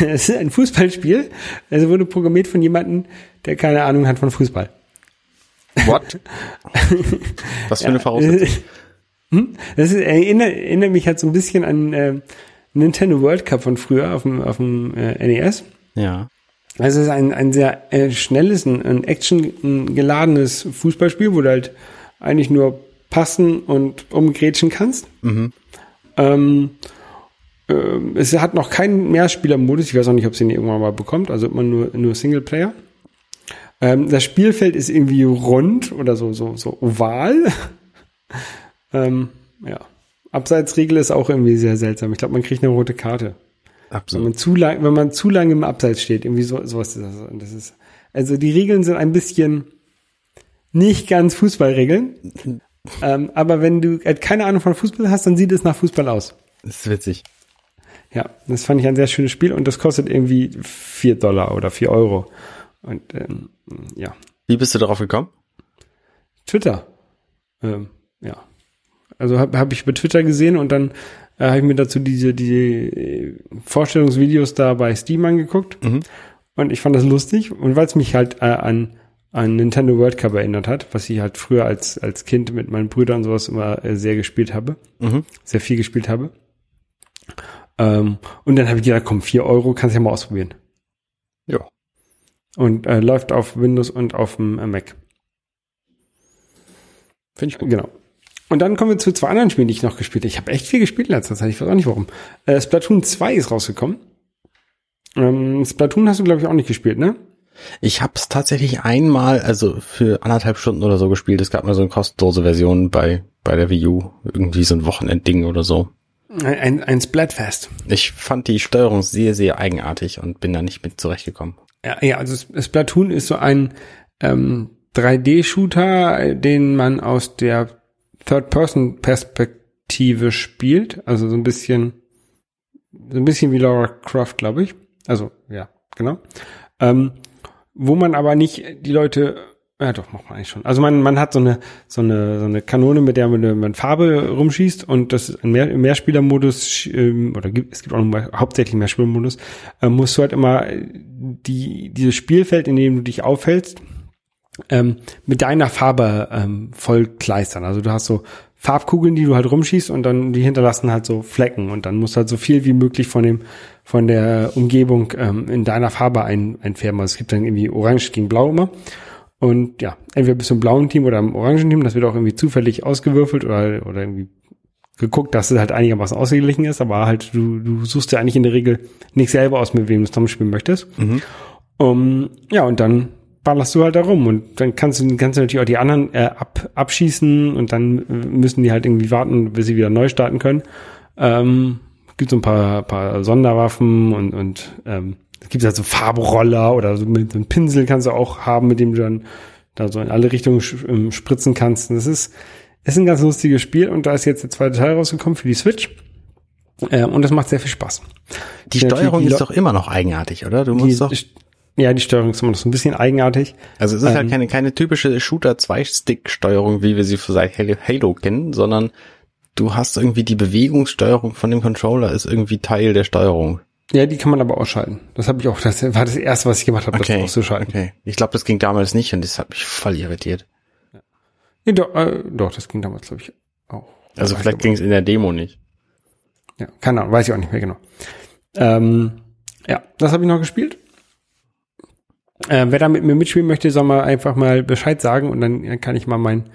das ist ein Fußballspiel. Also wurde programmiert von jemandem, der keine Ahnung hat von Fußball. What? Was für eine Voraussetzung. Hm? Das ist, erinnert, erinnert mich halt so ein bisschen an äh, Nintendo World Cup von früher auf dem, auf dem äh, NES. Ja. Also es ist ein, ein sehr äh, schnelles, ein, ein actiongeladenes Fußballspiel, wo du halt eigentlich nur passen und umgrätschen kannst. Ähm, ähm, es hat noch keinen Mehrspielermodus. Ich weiß auch nicht, ob es den irgendwann mal bekommt. Also immer nur, nur Singleplayer. Ähm, das Spielfeld ist irgendwie rund oder so, so, so oval. ähm, ja. Abseitsregel ist auch irgendwie sehr seltsam. Ich glaube, man kriegt eine rote Karte. Wenn Absolut. man zu lang, wenn man zu lange im Abseits steht, irgendwie so, sowas ist das. Und das ist, also die Regeln sind ein bisschen nicht ganz Fußballregeln. ähm, aber wenn du halt keine Ahnung von Fußball hast, dann sieht es nach Fußball aus. Das ist witzig. Ja, das fand ich ein sehr schönes Spiel und das kostet irgendwie vier Dollar oder vier Euro. Und ähm, ja, Wie bist du darauf gekommen? Twitter. Ähm, ja. Also habe hab ich bei Twitter gesehen und dann äh, habe ich mir dazu diese, diese äh, Vorstellungsvideos da bei Steam angeguckt. Und ich fand das lustig. Und weil es mich halt äh, an, an Nintendo World Cup erinnert hat, was ich halt früher als, als Kind mit meinen Brüdern und sowas immer äh, sehr gespielt habe, Mhm. sehr viel gespielt habe. Ähm, und dann habe ich gedacht, komm, vier Euro, kannst du ja mal ausprobieren. Ja. Und äh, läuft auf Windows und auf dem äh, Mac. Finde ich gut. Genau. Und dann kommen wir zu zwei anderen Spielen, die ich noch gespielt habe. Ich habe echt viel gespielt in letzter Zeit. Ich weiß auch nicht warum. Äh, Splatoon 2 ist rausgekommen. Ähm, Splatoon hast du, glaube ich, auch nicht gespielt, ne? Ich habe es tatsächlich einmal, also für anderthalb Stunden oder so gespielt. Es gab mal so eine kostenlose Version bei, bei der Wii U. Irgendwie so ein Wochenendding oder so. Ein, ein, Splatfest. Ich fand die Steuerung sehr, sehr eigenartig und bin da nicht mit zurechtgekommen. Ja, ja, also Splatoon ist so ein ähm, 3D-Shooter, den man aus der Third-Person-Perspektive spielt. Also so ein bisschen, so ein bisschen wie Laura Croft, glaube ich. Also, ja, genau. Ähm, wo man aber nicht die Leute, ja doch, macht man eigentlich schon. Also man, man hat so eine, so eine, so eine Kanone, mit der man, man Farbe rumschießt und das ist ein Mehr, im Mehrspielermodus, ähm, oder gibt, es gibt auch noch mal, hauptsächlich Mehrspielermodus, äh, musst du halt immer die, dieses Spielfeld, in dem du dich aufhältst, ähm, mit deiner Farbe ähm, voll kleistern. Also du hast so Farbkugeln, die du halt rumschießt und dann die hinterlassen halt so Flecken und dann musst du halt so viel wie möglich von dem von der Umgebung ähm, in deiner Farbe ein, einfärben. Also es gibt dann irgendwie Orange gegen Blau immer. Und ja, entweder bist du im blauen Team oder im orangen Team, das wird auch irgendwie zufällig ausgewürfelt oder, oder irgendwie geguckt, dass es halt einigermaßen ausgeglichen ist, aber halt du, du suchst ja eigentlich in der Regel nicht selber aus, mit wem du zusammenspielen möchtest. Um, ja, und dann ballerst du halt da rum und dann kannst du, kannst du natürlich auch die anderen äh, ab, abschießen und dann äh, müssen die halt irgendwie warten, bis sie wieder neu starten können. Ähm, gibt so ein paar, paar Sonderwaffen und, und ähm, es gibt halt so Farbroller oder so mit so einem Pinsel kannst du auch haben, mit dem du dann da so in alle Richtungen ähm, spritzen kannst. Und das ist, ist ein ganz lustiges Spiel und da ist jetzt der zweite Teil rausgekommen für die Switch. Ähm, und das macht sehr viel Spaß. Die Steuerung die- ist doch immer noch eigenartig, oder? Du musst doch, ja, die Steuerung ist immer noch so ein bisschen eigenartig. also es ist halt ähm, keine, keine typische Shooter-2-Stick-Steuerung, wie wir sie seit Halo, kennen, sondern du hast irgendwie die Bewegungssteuerung von dem Controller ist irgendwie Teil der Steuerung. Ja, die kann man aber ausschalten. Das habe ich auch, das war das erste, was ich gemacht habe, Okay, das auszuschalten. okay. Ich glaube, das ging damals nicht und das hat mich voll irritiert. Nee, doch, äh, doch, das ging damals, glaube ich, auch. Also vielleicht ich ging es in der Demo nicht. Ja, keine Ahnung, weiß ich auch nicht mehr genau. Ähm, ja, das habe ich noch gespielt. Äh, wer da mit mir mitspielen möchte, soll mal einfach mal Bescheid sagen und dann kann ich mal meinen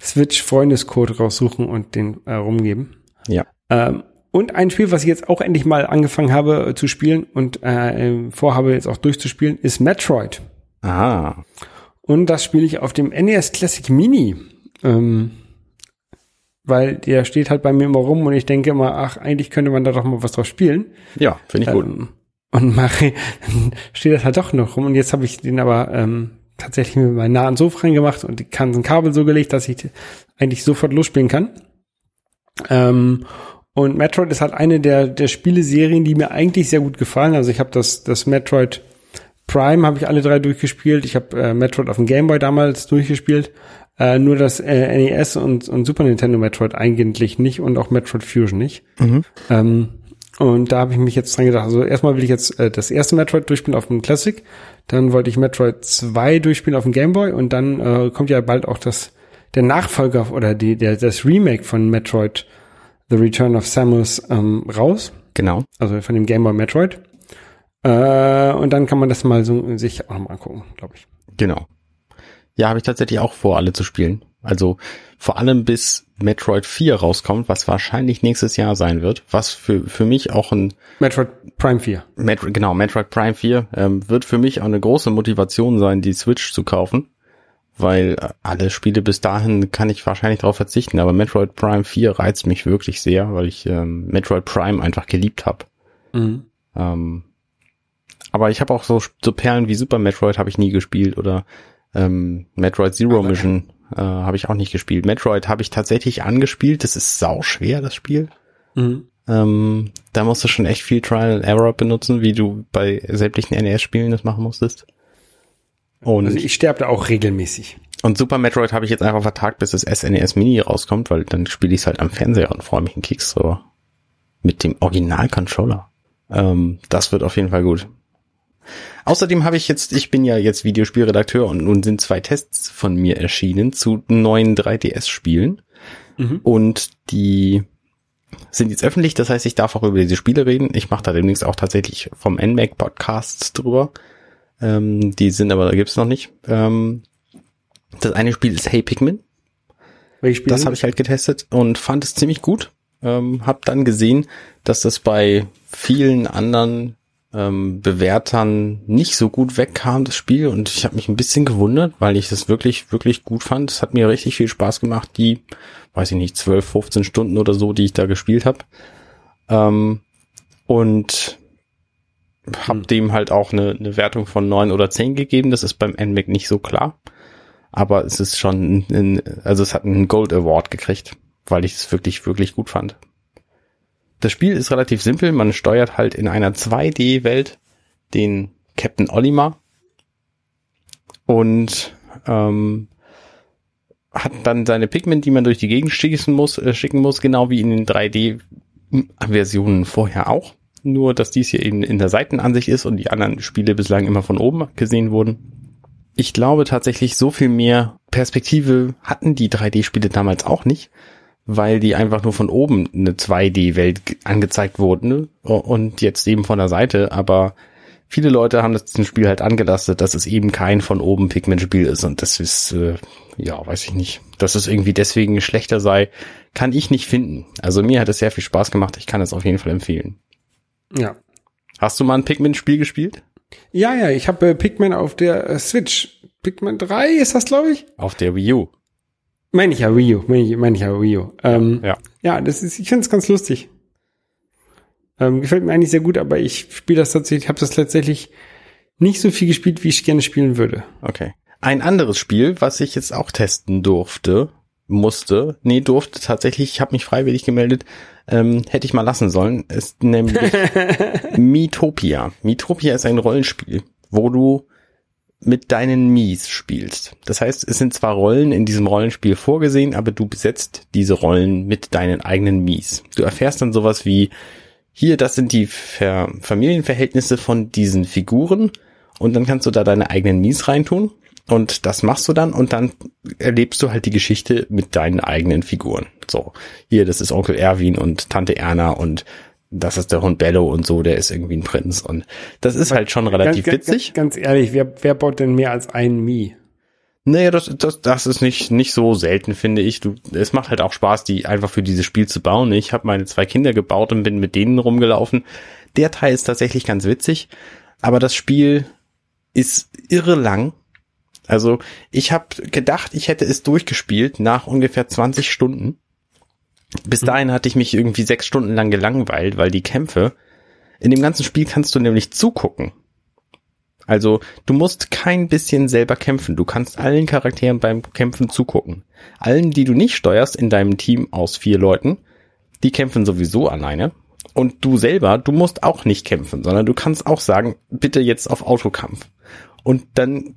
Switch-Freundescode raussuchen und den äh, rumgeben. Ja. Ähm, und ein Spiel, was ich jetzt auch endlich mal angefangen habe äh, zu spielen und äh, vorhabe jetzt auch durchzuspielen, ist Metroid. Ah. Und das spiele ich auf dem NES Classic Mini. Ähm, weil der steht halt bei mir immer rum und ich denke immer, ach, eigentlich könnte man da doch mal was drauf spielen. Ja, finde ich gut. Und mache, steht das halt doch noch rum. Und jetzt habe ich den aber ähm, tatsächlich mit meinem nahen Sofa reingemacht und die ganzen Kabel so gelegt, dass ich eigentlich sofort losspielen kann. Ähm, und Metroid ist halt eine der, der Spieleserien, die mir eigentlich sehr gut gefallen. Also ich habe das, das Metroid Prime habe ich alle drei durchgespielt. Ich habe äh, Metroid auf dem Game Boy damals durchgespielt. Äh, nur das äh, NES und, und Super Nintendo Metroid eigentlich nicht und auch Metroid Fusion nicht. Mhm. Ähm, und da habe ich mich jetzt dran gedacht, also erstmal will ich jetzt äh, das erste Metroid durchspielen auf dem Classic, dann wollte ich Metroid 2 durchspielen auf dem Game Boy und dann äh, kommt ja bald auch das der Nachfolger oder die, der, das Remake von Metroid The Return of Samus ähm, raus, Genau. also von dem Game Boy Metroid. Äh, und dann kann man das mal so sich auch nochmal angucken, glaube ich. Genau. Ja, habe ich tatsächlich auch vor, alle zu spielen. Also vor allem bis Metroid 4 rauskommt, was wahrscheinlich nächstes Jahr sein wird, was für, für mich auch ein Metroid Prime 4. Metroid, genau, Metroid Prime 4 ähm, wird für mich auch eine große Motivation sein, die Switch zu kaufen, weil alle Spiele bis dahin kann ich wahrscheinlich darauf verzichten, aber Metroid Prime 4 reizt mich wirklich sehr, weil ich ähm, Metroid Prime einfach geliebt habe. Mhm. Ähm, aber ich habe auch so, so Perlen wie Super Metroid habe ich nie gespielt oder ähm, Metroid Zero Aber- Mission äh, habe ich auch nicht gespielt. Metroid habe ich tatsächlich angespielt. Das ist sau schwer, das Spiel. Mhm. Ähm, da musst du schon echt viel Trial and Error benutzen, wie du bei sämtlichen NES-Spielen das machen musstest. Und, Also ich sterbe da auch regelmäßig. und Super Metroid habe ich jetzt einfach vertagt, bis das SNES Mini rauskommt, weil dann spiele ich es halt am Fernseher und freue mich einen Keks drüber. Mit dem Original-Controller. Ähm, das wird auf jeden Fall gut. Außerdem habe ich jetzt, ich bin ja jetzt Videospielredakteur und nun sind zwei Tests von mir erschienen zu neuen 3DS-Spielen. Mhm. Und die sind jetzt öffentlich, das heißt, ich darf auch über diese Spiele reden. Ich mache da demnächst auch tatsächlich vom NMAC Podcasts drüber. Ähm, die sind aber, da gibt's noch nicht. Ähm, das eine Spiel ist Hey Pikmin. Welche Spiele? Das habe ich halt getestet und fand es ziemlich gut. Ähm, hab dann gesehen, dass das bei vielen anderen ähm, Bewertern nicht so gut wegkam, das Spiel. Und ich habe mich ein bisschen gewundert, weil ich das wirklich, wirklich gut fand. Es hat mir richtig viel Spaß gemacht, die, weiß ich nicht, 12, 15 Stunden oder so, die ich da gespielt habe. Ähm, und hab Hm. dem halt auch eine, eine Wertung von 9 oder 10 gegeben. Das ist beim NMAC nicht so klar. Aber es ist schon, ein, also es hat einen Gold Award gekriegt, weil ich es wirklich, wirklich gut fand. Das Spiel ist relativ simpel. Man steuert halt in einer 2D-Welt den Captain Olimar und ähm, hat dann seine Pigment, die man durch die Gegend schießen muss, äh, schicken muss, genau wie in den 3D-Versionen vorher auch. Nur, dass dies hier eben in der Seitenansicht ist und die anderen Spiele bislang immer von oben gesehen wurden. Ich glaube tatsächlich, so viel mehr Perspektive hatten die 3D-Spiele damals auch nicht, weil die einfach nur von oben eine 2D-Welt ge- angezeigt wurden ne? und jetzt eben von der Seite. Aber viele Leute haben das Spiel halt angelastet, dass es eben kein von oben Pigment-Spiel ist und das ist, äh, ja, weiß ich nicht, dass es irgendwie deswegen schlechter sei, kann ich nicht finden. Also mir hat es sehr viel Spaß gemacht. Ich kann es auf jeden Fall empfehlen. ja. Hast du mal ein Pigment-Spiel gespielt? Ja, ja, ich habe äh, Pikmin auf der äh, Switch. Pikmin 3 ist das, glaube ich? Auf der Wii U. Meine ich ja Wii U, meine ich, meine ich ja Wii U. Ähm, Ja. ja, das ist, ich finde es ganz lustig. Ähm, gefällt mir eigentlich sehr gut, aber ich spiele das tatsächlich, habe das tatsächlich nicht so viel gespielt, wie ich gerne spielen würde. Okay. Ein anderes Spiel, was ich jetzt auch testen durfte, musste, nee, durfte tatsächlich, ich habe mich freiwillig gemeldet, ähm, hätte ich mal lassen sollen, ist nämlich Miitopia. Miitopia ist ein Rollenspiel, wo du mit deinen Mies spielst. Das heißt, es sind zwar Rollen in diesem Rollenspiel vorgesehen, aber du besetzt diese Rollen mit deinen eigenen Mies. Du erfährst dann sowas wie, hier, das sind die Ver Familienverhältnisse von diesen Figuren und dann kannst du da deine eigenen Mies reintun und das machst du dann und dann erlebst du halt die Geschichte mit deinen eigenen Figuren. So, hier, das ist Onkel Erwin und Tante Erna und das ist der Hund Bello und so, der ist irgendwie ein Prinz und das ist halt schon relativ ganz, witzig. Ganz, ganz ehrlich, wer, wer baut denn mehr als einen Mii? Naja, das, das, das ist nicht, nicht so selten, finde ich. Du, es macht halt auch Spaß, die einfach für dieses Spiel zu bauen. Ich habe meine zwei Kinder gebaut und bin mit denen rumgelaufen. Der Teil ist tatsächlich ganz witzig, aber das Spiel ist irre lang. Also ich habe gedacht, ich hätte es durchgespielt nach ungefähr 20 Stunden. Bis dahin hatte ich mich irgendwie sechs Stunden lang gelangweilt, weil die Kämpfe, in dem ganzen Spiel kannst du nämlich zugucken. Also du musst kein bisschen selber kämpfen. Du kannst allen Charakteren beim Kämpfen zugucken. Allen, die du nicht steuerst in deinem Team aus vier Leuten, die kämpfen sowieso alleine. Und du selber, du musst auch nicht kämpfen, sondern du kannst auch sagen, bitte jetzt auf Autokampf. Und dann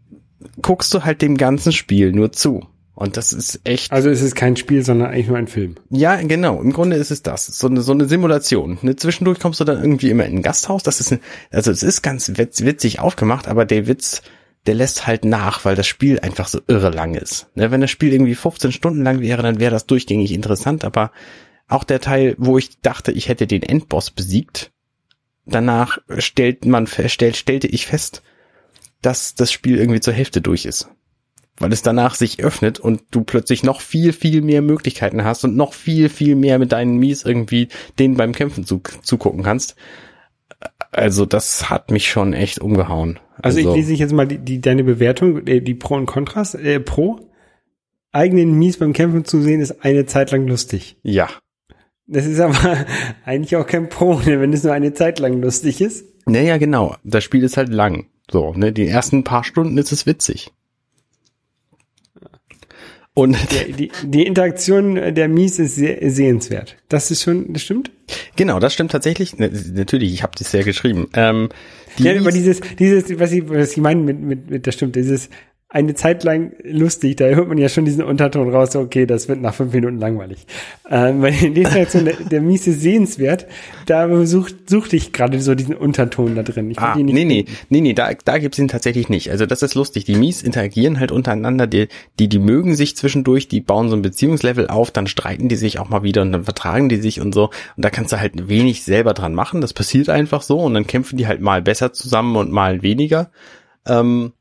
guckst du halt dem ganzen Spiel nur zu. Und das ist echt. Also es ist kein Spiel, sondern eigentlich nur ein Film. Ja, genau. Im Grunde ist es das. So eine, so eine Simulation. Ne, zwischendurch kommst du dann irgendwie immer in ein Gasthaus. Das ist, ein, also es ist ganz witz, witzig aufgemacht, aber der Witz, der lässt halt nach, weil das Spiel einfach so irre lang ist. Ne, wenn das Spiel irgendwie 15 Stunden lang wäre, dann wäre das durchgängig interessant, aber auch der Teil, wo ich dachte, ich hätte den Endboss besiegt, danach stellt man, stellt, stellte ich fest, dass das Spiel irgendwie zur Hälfte durch ist weil es danach sich öffnet und du plötzlich noch viel, viel mehr Möglichkeiten hast und noch viel, viel mehr mit deinen Mies irgendwie denen beim Kämpfen zu, zugucken kannst. Also das hat mich schon echt umgehauen. Also, also ich lese jetzt mal die, die deine Bewertung, äh, die Pro und Kontras. Äh, Pro, eigenen Mies beim Kämpfen zu sehen, ist eine Zeit lang lustig. Ja. Das ist aber eigentlich auch kein Pro, ne, wenn es nur eine Zeit lang lustig ist. Naja, genau. Das Spiel ist halt lang. So, ne, die ersten paar Stunden ist es witzig. Und die, die, die Interaktion der Mies ist sehr sehenswert. Das ist schon, das stimmt? Genau, das stimmt tatsächlich. Natürlich, ich habe das ja geschrieben. Ähm, die ja, aber dieses, dieses, was ich, was ich meine mit, mit, mit, das stimmt, dieses, eine Zeit lang lustig. Da hört man ja schon diesen Unterton raus, okay, das wird nach fünf Minuten langweilig. Ähm, weil in der Situation der, der Miese sehenswert, da sucht, suchte ich gerade so diesen Unterton da drin. Ich ah, nee, nee, nee, nee, da, da gibt's ihn tatsächlich nicht. Also das ist lustig. Die Mies interagieren halt untereinander, die, die, die mögen sich zwischendurch, die bauen so ein Beziehungslevel auf, dann streiten die sich auch mal wieder und dann vertragen die sich und so. Und da kannst du halt wenig selber dran machen. Das passiert einfach so und dann kämpfen die halt mal besser zusammen und mal weniger. Ähm,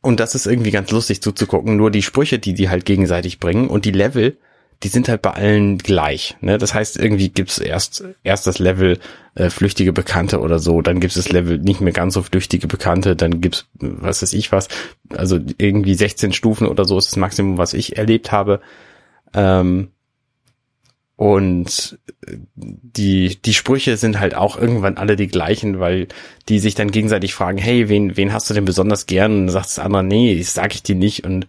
und das ist irgendwie ganz lustig zuzugucken. Nur die Sprüche, die die halt gegenseitig bringen und die Level, die sind halt bei allen gleich. Ne? Das heißt, irgendwie gibt's erst erst das Level äh, flüchtige Bekannte oder so, dann gibt's das Level nicht mehr ganz so flüchtige Bekannte, dann gibt's was weiß ich was, also irgendwie 16 Stufen oder so ist das Maximum, was ich erlebt habe. Ähm, und die, die Sprüche sind halt auch irgendwann alle die gleichen, weil die sich dann gegenseitig fragen, hey, wen, wen hast du denn besonders gern? Und dann sagt das andere, nee, das sag ich dir nicht. Und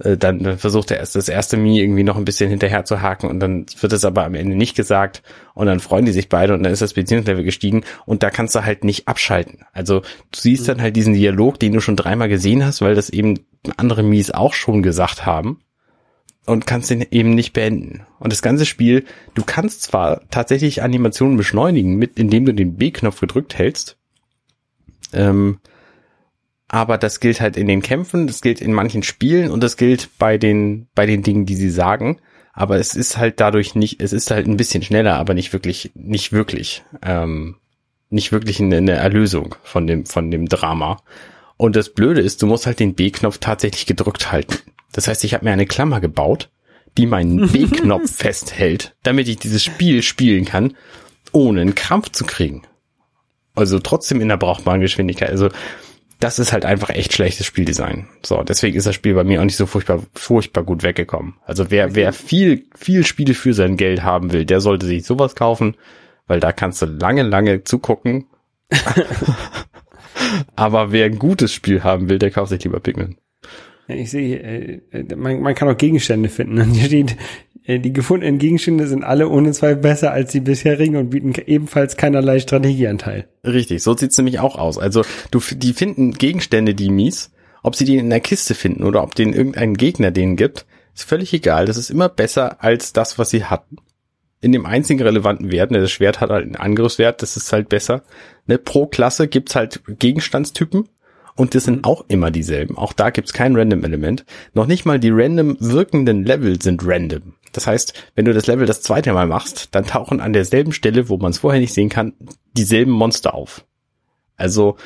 äh, dann versucht er erst das erste Mi irgendwie noch ein bisschen hinterher zu haken und dann wird es aber am Ende nicht gesagt und dann freuen die sich beide und dann ist das Beziehungslevel gestiegen und da kannst du halt nicht abschalten. Also du siehst dann halt diesen Dialog, den du schon dreimal gesehen hast, weil das eben andere Mies auch schon gesagt haben und kannst den eben nicht beenden. Und das ganze Spiel, du kannst zwar tatsächlich Animationen beschleunigen, mit indem du den B-Knopf gedrückt hältst, ähm, aber das gilt halt in den Kämpfen, das gilt in manchen Spielen und das gilt bei den bei den Dingen, die sie sagen. Aber es ist halt dadurch nicht, es ist halt ein bisschen schneller, aber nicht wirklich, nicht wirklich, ähm, nicht wirklich eine, eine Erlösung von dem von dem Drama. Und das Blöde ist, du musst halt den B-Knopf tatsächlich gedrückt halten. Das heißt, ich habe mir eine Klammer gebaut, die meinen B-Knopf festhält, damit ich dieses Spiel spielen kann, ohne einen Krampf zu kriegen. Also trotzdem in der brauchbaren Geschwindigkeit. Also das ist halt einfach echt schlechtes Spieldesign. So, deswegen ist das Spiel bei mir auch nicht so furchtbar, furchtbar gut weggekommen. Also wer, wer viel, viel Spiele für sein Geld haben will, der sollte sich sowas kaufen, weil da kannst du lange, lange zugucken. Aber wer ein gutes Spiel haben will, der kauft sich lieber Pikmin. Ich sehe, äh, man, man kann auch Gegenstände finden. Und hier steht, äh, die gefundenen Gegenstände sind alle ohne Zweifel besser als die bisherigen und bieten ebenfalls keinerlei Strategieanteil. Richtig, so sieht's nämlich auch aus. Also du, die finden Gegenstände, die mies, ob sie die in der Kiste finden oder ob denen irgendein Gegner denen gibt, ist völlig egal. Das ist immer besser als das, was sie hatten. In dem einzigen relevanten Wert, ne, das Schwert hat halt einen Angriffswert, das ist halt besser. Ne, pro Klasse gibt's halt Gegenstandstypen und das sind mhm. auch immer dieselben. Auch da gibt's kein Random-Element. Noch nicht mal die random wirkenden Level sind random. Das heißt, wenn du das Level das zweite Mal machst, dann tauchen an derselben Stelle, wo man es vorher nicht sehen kann, dieselben Monster auf. Also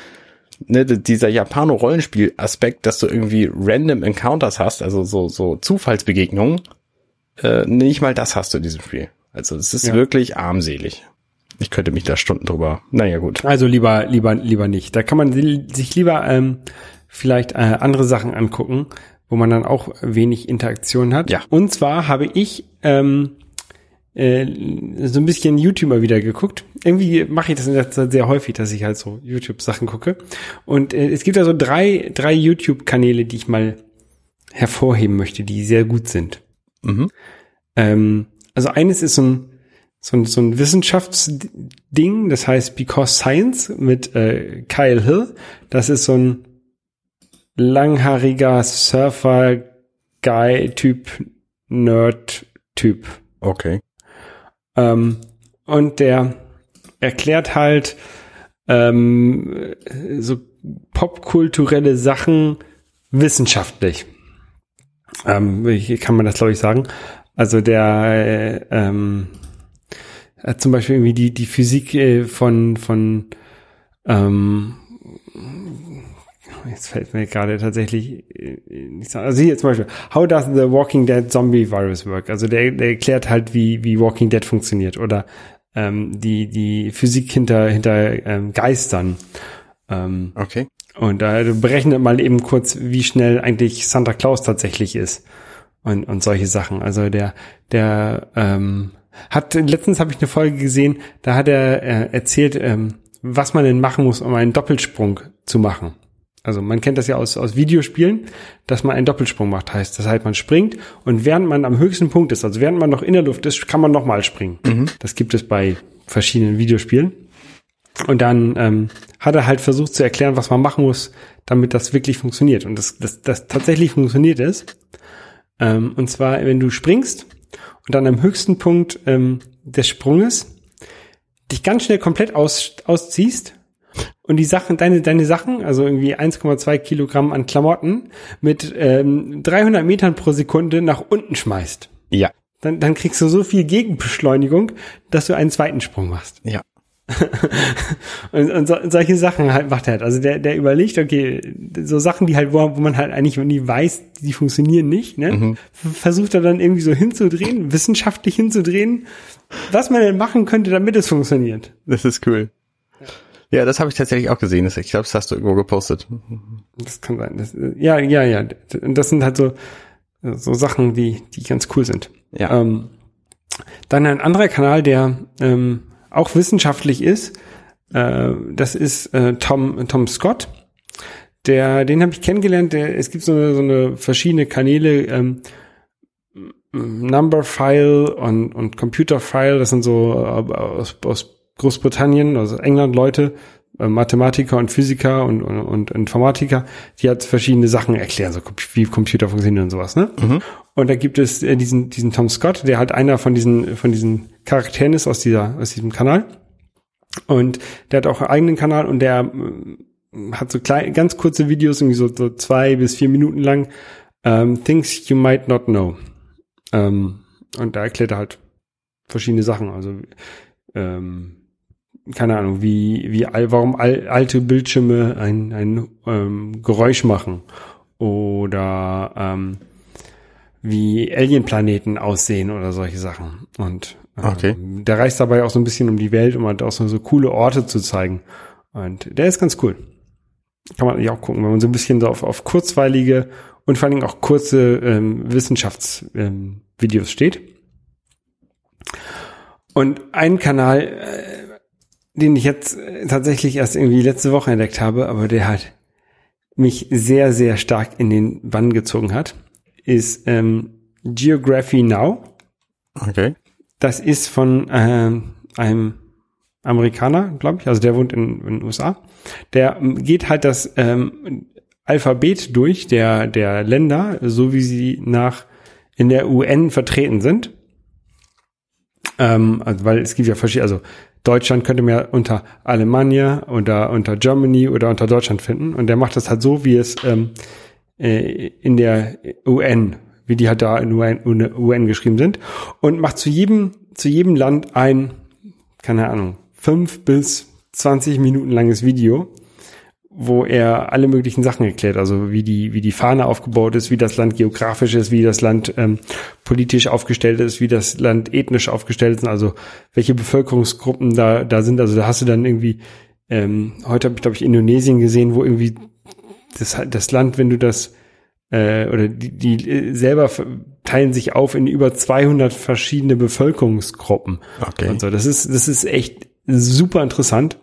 ne, dieser Japano-Rollenspiel-Aspekt, dass du irgendwie random Encounters hast, also so, so Zufallsbegegnungen, äh, nicht mal das hast du in diesem Spiel. Also es ist Ja. wirklich armselig. Ich könnte mich da Stunden drüber. Naja, gut. Also lieber, lieber, lieber nicht. Da kann man si- sich lieber ähm, vielleicht äh, andere Sachen angucken, wo man dann auch wenig Interaktion hat. Ja. Und zwar habe ich ähm, äh, so ein bisschen YouTuber wieder geguckt. Irgendwie mache ich das in der Zeit sehr häufig, dass ich halt so YouTube-Sachen gucke. Und äh, es gibt also drei, drei YouTube-Kanäle, die ich mal hervorheben möchte, die sehr gut sind. Mhm. Ähm, also eines ist so ein, so ein, so ein Wissenschaftsding, das heißt Because Science mit äh, Kyle Hill. Das ist so ein langhaariger Surfer-Guy-Typ, Nerd-Typ. Okay. Ähm, und der erklärt halt ähm, so popkulturelle Sachen wissenschaftlich. Ähm, wie kann man das, glaube ich, sagen? Also der äh, ähm, hat zum Beispiel irgendwie die, die Physik äh, von, von ähm, jetzt fällt mir gerade tatsächlich äh, nicht so, also hier zum Beispiel, how does the Walking Dead Zombie Virus work? Also der, der erklärt halt, wie, wie Walking Dead funktioniert oder ähm, die, die Physik hinter, hinter ähm, Geistern. Ähm, Okay. und da berechnet mal eben kurz, wie schnell eigentlich Santa Claus tatsächlich ist. Und, und solche Sachen. Also der, der ähm, hat, letztens habe ich eine Folge gesehen, da hat er äh, erzählt, ähm, was man denn machen muss, um einen Doppelsprung zu machen. Also man kennt das ja aus, aus Videospielen, dass man einen Doppelsprung macht. Heißt, das heißt, man springt und während man am höchsten Punkt ist, also während man noch in der Luft ist, kann man nochmal springen. Das gibt es bei verschiedenen Videospielen. Und dann ähm, hat er halt versucht zu erklären, was man machen muss, damit das wirklich funktioniert. Und das, das, das tatsächlich funktioniert ist. Ähm, und zwar, wenn du springst und dann am höchsten Punkt ähm, des Sprunges dich ganz schnell komplett aus, ausziehst und die Sachen, deine, deine Sachen, also irgendwie 1,2 Kilogramm an Klamotten mit ähm, 300 Metern pro Sekunde nach unten schmeißt. Ja. Dann, dann kriegst du so viel Gegenbeschleunigung, dass du einen zweiten Sprung machst. Ja. Und, und so, solche Sachen halt macht er halt. Also der, der überlegt, okay, so Sachen, die halt, wo, wo man halt eigentlich nie weiß, die funktionieren nicht, ne? Versucht er dann irgendwie so hinzudrehen, wissenschaftlich hinzudrehen, was man denn machen könnte, damit es funktioniert. Das ist cool. Ja, das habe ich tatsächlich auch gesehen. Ich glaube, das hast du irgendwo gepostet. Das kann sein. Das, ja, ja, ja. Und das sind halt so, so Sachen, die, die ganz cool sind. Ja. Ähm, dann ein anderer Kanal, der ähm, auch wissenschaftlich ist, äh, das ist äh, Tom, Tom Scott. Der, den habe ich kennengelernt. Der, es gibt so eine, so eine verschiedene Kanäle, ähm, Number File und, und Computer File. Das sind so äh, aus, aus Großbritannien, also England Leute, äh, Mathematiker und Physiker und, und, und Informatiker, die halt verschiedene Sachen erklären, so wie Computer funktionieren und sowas, ne? Und da gibt es äh, diesen, diesen Tom Scott, der halt einer von diesen, von diesen Charakteren ist aus dieser, aus diesem Kanal. Und der hat auch einen eigenen Kanal und der ähm, hat so klein, ganz kurze Videos, irgendwie so, so zwei bis vier Minuten lang, ähm, Things you might not know. Ähm, und da erklärt er halt verschiedene Sachen, also ähm, keine Ahnung, wie, wie warum al, alte Bildschirme ein, ein ähm, Geräusch machen oder ähm, wie Alienplaneten aussehen oder solche Sachen. Und ähm, Okay. der reist dabei auch so ein bisschen um die Welt, um halt auch so, so coole Orte zu zeigen. Und der ist ganz cool. Kann man eigentlich auch gucken, wenn man so ein bisschen so auf, auf kurzweilige und vor allen Dingen auch kurze ähm, Wissenschaftsvideos ähm, steht. Und ein Kanal, äh, den ich jetzt äh, tatsächlich erst irgendwie letzte Woche entdeckt habe, aber der hat mich sehr, sehr stark in den Bann gezogen hat, ist ähm, Geography Now. Okay. Das ist von ähm, einem Amerikaner, glaube ich, also der wohnt in, in den USA. Der ähm, geht halt das ähm, Alphabet durch der, der Länder, so wie sie nach in der UN vertreten sind. Ähm, also, weil es gibt ja verschiedene, also Deutschland könnte man ja unter Alemannia oder unter Germany oder unter Deutschland finden. Und der macht das halt so, wie es ähm, äh, in der UN wie die halt da in UN, UN geschrieben sind und macht zu jedem, zu jedem Land ein, keine Ahnung, fünf bis 20 Minuten langes Video, wo er alle möglichen Sachen erklärt, also wie die, wie die Fahne aufgebaut ist, wie das Land geografisch ist, wie das Land ähm, politisch aufgestellt ist, wie das Land ethnisch aufgestellt ist, also welche Bevölkerungsgruppen da, da sind. Also da hast du dann irgendwie, ähm, heute habe ich, glaube ich, Indonesien gesehen, wo irgendwie das, das Land, wenn du das äh, oder die, die äh, selber teilen sich auf in über 200 verschiedene Bevölkerungsgruppen. Okay. Und so. Das ist, das ist echt super interessant.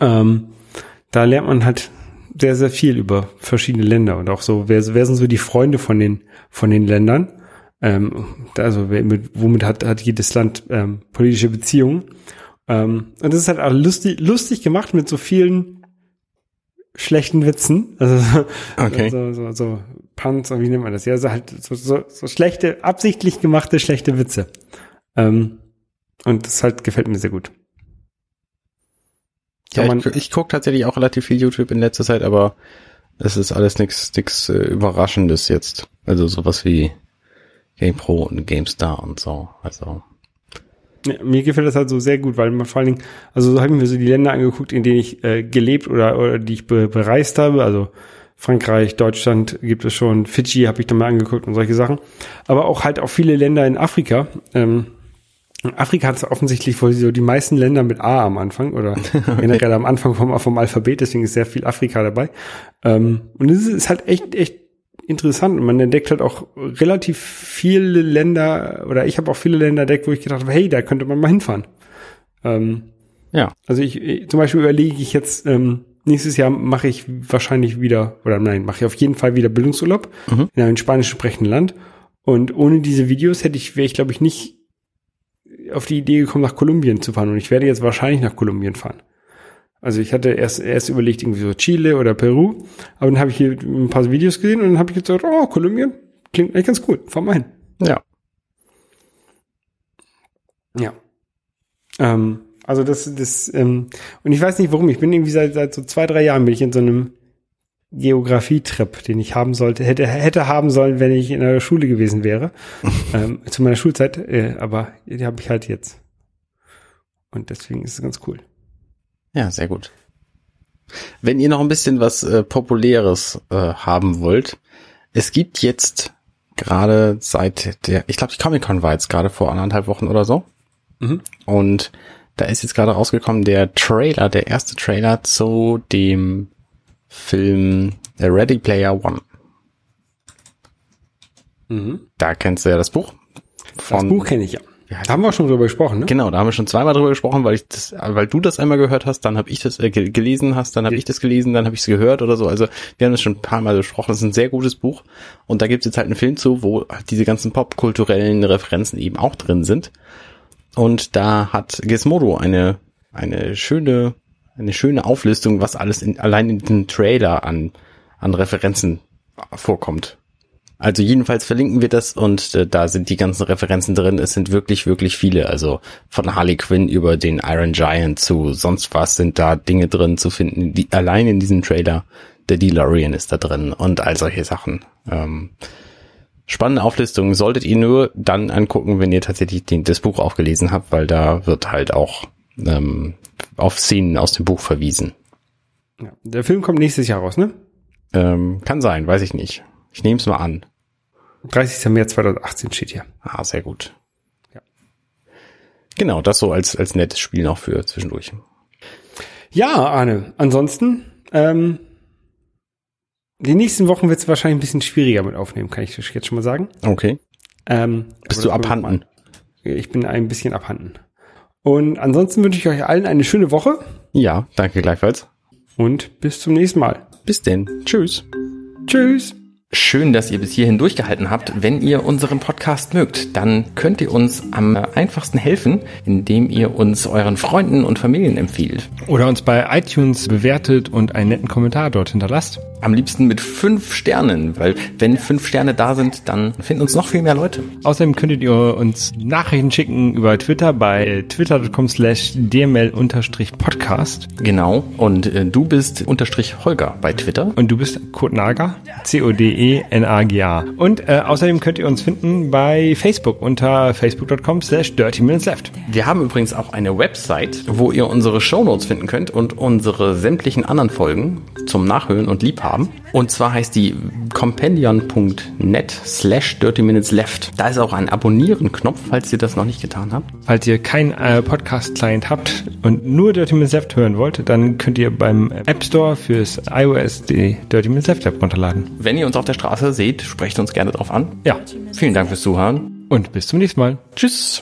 Ähm, da lernt man halt sehr, sehr viel über verschiedene Länder und auch so, wer, wer sind so die Freunde von den, von den Ländern? Ähm, also wer, mit, womit hat, hat jedes Land ähm, politische Beziehungen? Ähm, und das ist halt auch lustig, lustig gemacht mit so vielen schlechten Witzen. Also Okay. so, so, so Punts, wie nennt man das? Ja, also halt so, so, so schlechte, absichtlich gemachte schlechte Witze. Ähm, und das halt gefällt mir sehr gut. Ja, man- ich, ich gucke tatsächlich auch relativ viel YouTube in letzter Zeit, aber es ist alles nix, nix äh, Überraschendes jetzt. Also sowas wie GamePro und GameStar und so. Also Ja, mir gefällt das halt so sehr gut, weil man vor allen Dingen, also so haben wir so die Länder angeguckt, in denen ich äh, gelebt oder, oder die ich be bereist habe. Also Frankreich, Deutschland gibt es schon, Fidschi habe ich da mal angeguckt und solche Sachen. Aber auch halt auch viele Länder in Afrika. Ähm, in Afrika hat es offensichtlich wohl so die meisten Länder mit A am Anfang oder generell am Anfang vom, vom Alphabet, deswegen ist sehr viel Afrika dabei. Ähm, und es ist halt echt, echt interessant. Und man entdeckt halt auch relativ viele Länder, oder ich habe auch viele Länder entdeckt, wo ich gedacht habe, hey, da könnte man mal hinfahren. Ähm, ja, also ich, ich zum Beispiel überlege ich jetzt, ähm, nächstes Jahr mache ich wahrscheinlich wieder, oder nein, mache ich auf jeden Fall wieder Bildungsurlaub Mhm. in einem spanisch sprechenden Land. Und ohne diese Videos hätte ich, wäre ich, glaube ich, nicht auf die Idee gekommen, nach Kolumbien zu fahren. Und ich werde jetzt wahrscheinlich nach Kolumbien fahren. Also ich hatte erst, erst überlegt, irgendwie so Chile oder Peru, aber dann habe ich hier ein paar Videos gesehen und dann habe ich gesagt, oh, Kolumbien, klingt eigentlich ganz cool, fahr mal hin. ja. Ja. Ähm, also das, das, ähm, und ich weiß nicht warum, ich bin irgendwie seit, seit so zwei, drei Jahren bin ich in so einem Geografie-Trip, den ich haben sollte, hätte, hätte haben sollen, wenn ich in der Schule gewesen wäre, ähm, zu meiner Schulzeit, äh, aber die habe ich halt jetzt. Und deswegen ist es ganz cool. Ja, sehr gut. Wenn ihr noch ein bisschen was äh, Populäres äh, haben wollt, es gibt jetzt gerade seit der, ich glaube, die Comic-Con war jetzt gerade vor anderthalb Wochen oder so. Mhm. Und da ist jetzt gerade rausgekommen der Trailer, der erste Trailer zu dem Film Ready Player One. Da kennst du ja das Buch. Das Von, Buch kenne ich ja. Ja, Da haben wir schon drüber gesprochen, ne? Genau, da haben wir schon zweimal drüber gesprochen, weil ich das, weil du das einmal gehört hast, dann habe ich das äh, ge- gelesen hast, dann habe ich das gelesen, dann habe ich es gehört oder so. Also wir haben das schon ein paar Mal besprochen. Das ist ein sehr gutes Buch und da gibt es jetzt halt einen Film zu, wo halt diese ganzen popkulturellen Referenzen eben auch drin sind. Und da hat Gizmodo eine eine schöne eine schöne Auflistung, was alles in, allein in diesem Trailer an an Referenzen vorkommt. Also jedenfalls verlinken wir das und äh, da sind die ganzen Referenzen drin. Es sind wirklich, wirklich viele. Also von Harley Quinn über den Iron Giant zu sonst was sind da Dinge drin zu finden. Die, allein in diesem Trailer. Der DeLorean ist da drin und all solche Sachen. Ähm, spannende Auflistung. Solltet ihr nur dann angucken, wenn ihr tatsächlich den, das Buch auch gelesen habt, weil da wird halt auch ähm, auf Szenen aus dem Buch verwiesen. Ja. Der Film kommt nächstes Jahr raus, ne? Ähm, kann sein, weiß ich nicht. Ich nehme es mal an. 30. März 2018 steht hier. Ah, sehr gut. Ja. Genau, das so als, als nettes Spiel noch für zwischendurch. Ja, Arne. Ansonsten, ähm, die nächsten Wochen wird es wahrscheinlich ein bisschen schwieriger mit aufnehmen, kann ich jetzt schon mal sagen. Okay. Ähm, Bist du abhanden? Ich bin ein bisschen abhanden. Und ansonsten wünsche ich euch allen eine schöne Woche Ja, danke gleichfalls. und bis zum nächsten Mal. Bis denn. Tschüss. Tschüss. Schön, dass ihr bis hierhin durchgehalten habt. Wenn ihr unseren Podcast mögt, dann könnt ihr uns am einfachsten helfen, indem ihr uns euren Freunden und Familien empfiehlt. Oder uns bei iTunes bewertet und einen netten Kommentar dort hinterlasst. Am liebsten mit fünf Sternen, weil wenn fünf Sterne da sind, dann finden uns noch viel mehr Leute. Außerdem könntet ihr uns Nachrichten schicken über Twitter bei twitter.com slash dml-podcast. Genau. Und äh, du bist unterstrich Holger bei Twitter. Und du bist Kurt Nager, C-O-D-E-N-A-G-A. Und äh, außerdem könnt ihr uns finden bei Facebook unter facebook.com slash dirty minutes left. Wir haben übrigens auch eine Website, wo ihr unsere Shownotes finden könnt und unsere sämtlichen anderen Folgen zum Nachhören und Liebhaben. Und zwar heißt die compendion.net slash dirty minutes left. Da ist auch ein Abonnieren-Knopf, falls ihr das noch nicht getan habt. Falls ihr keinen äh, Podcast-Client habt und nur Dirty Minutes Left hören wollt, dann könnt ihr beim App Store fürs iOS die Dirty Minutes Left App runterladen. Wenn ihr uns auf der Straße seht, sprecht uns gerne drauf an. Ja, Vielen Dank fürs Zuhören. und bis zum nächsten Mal. Tschüss.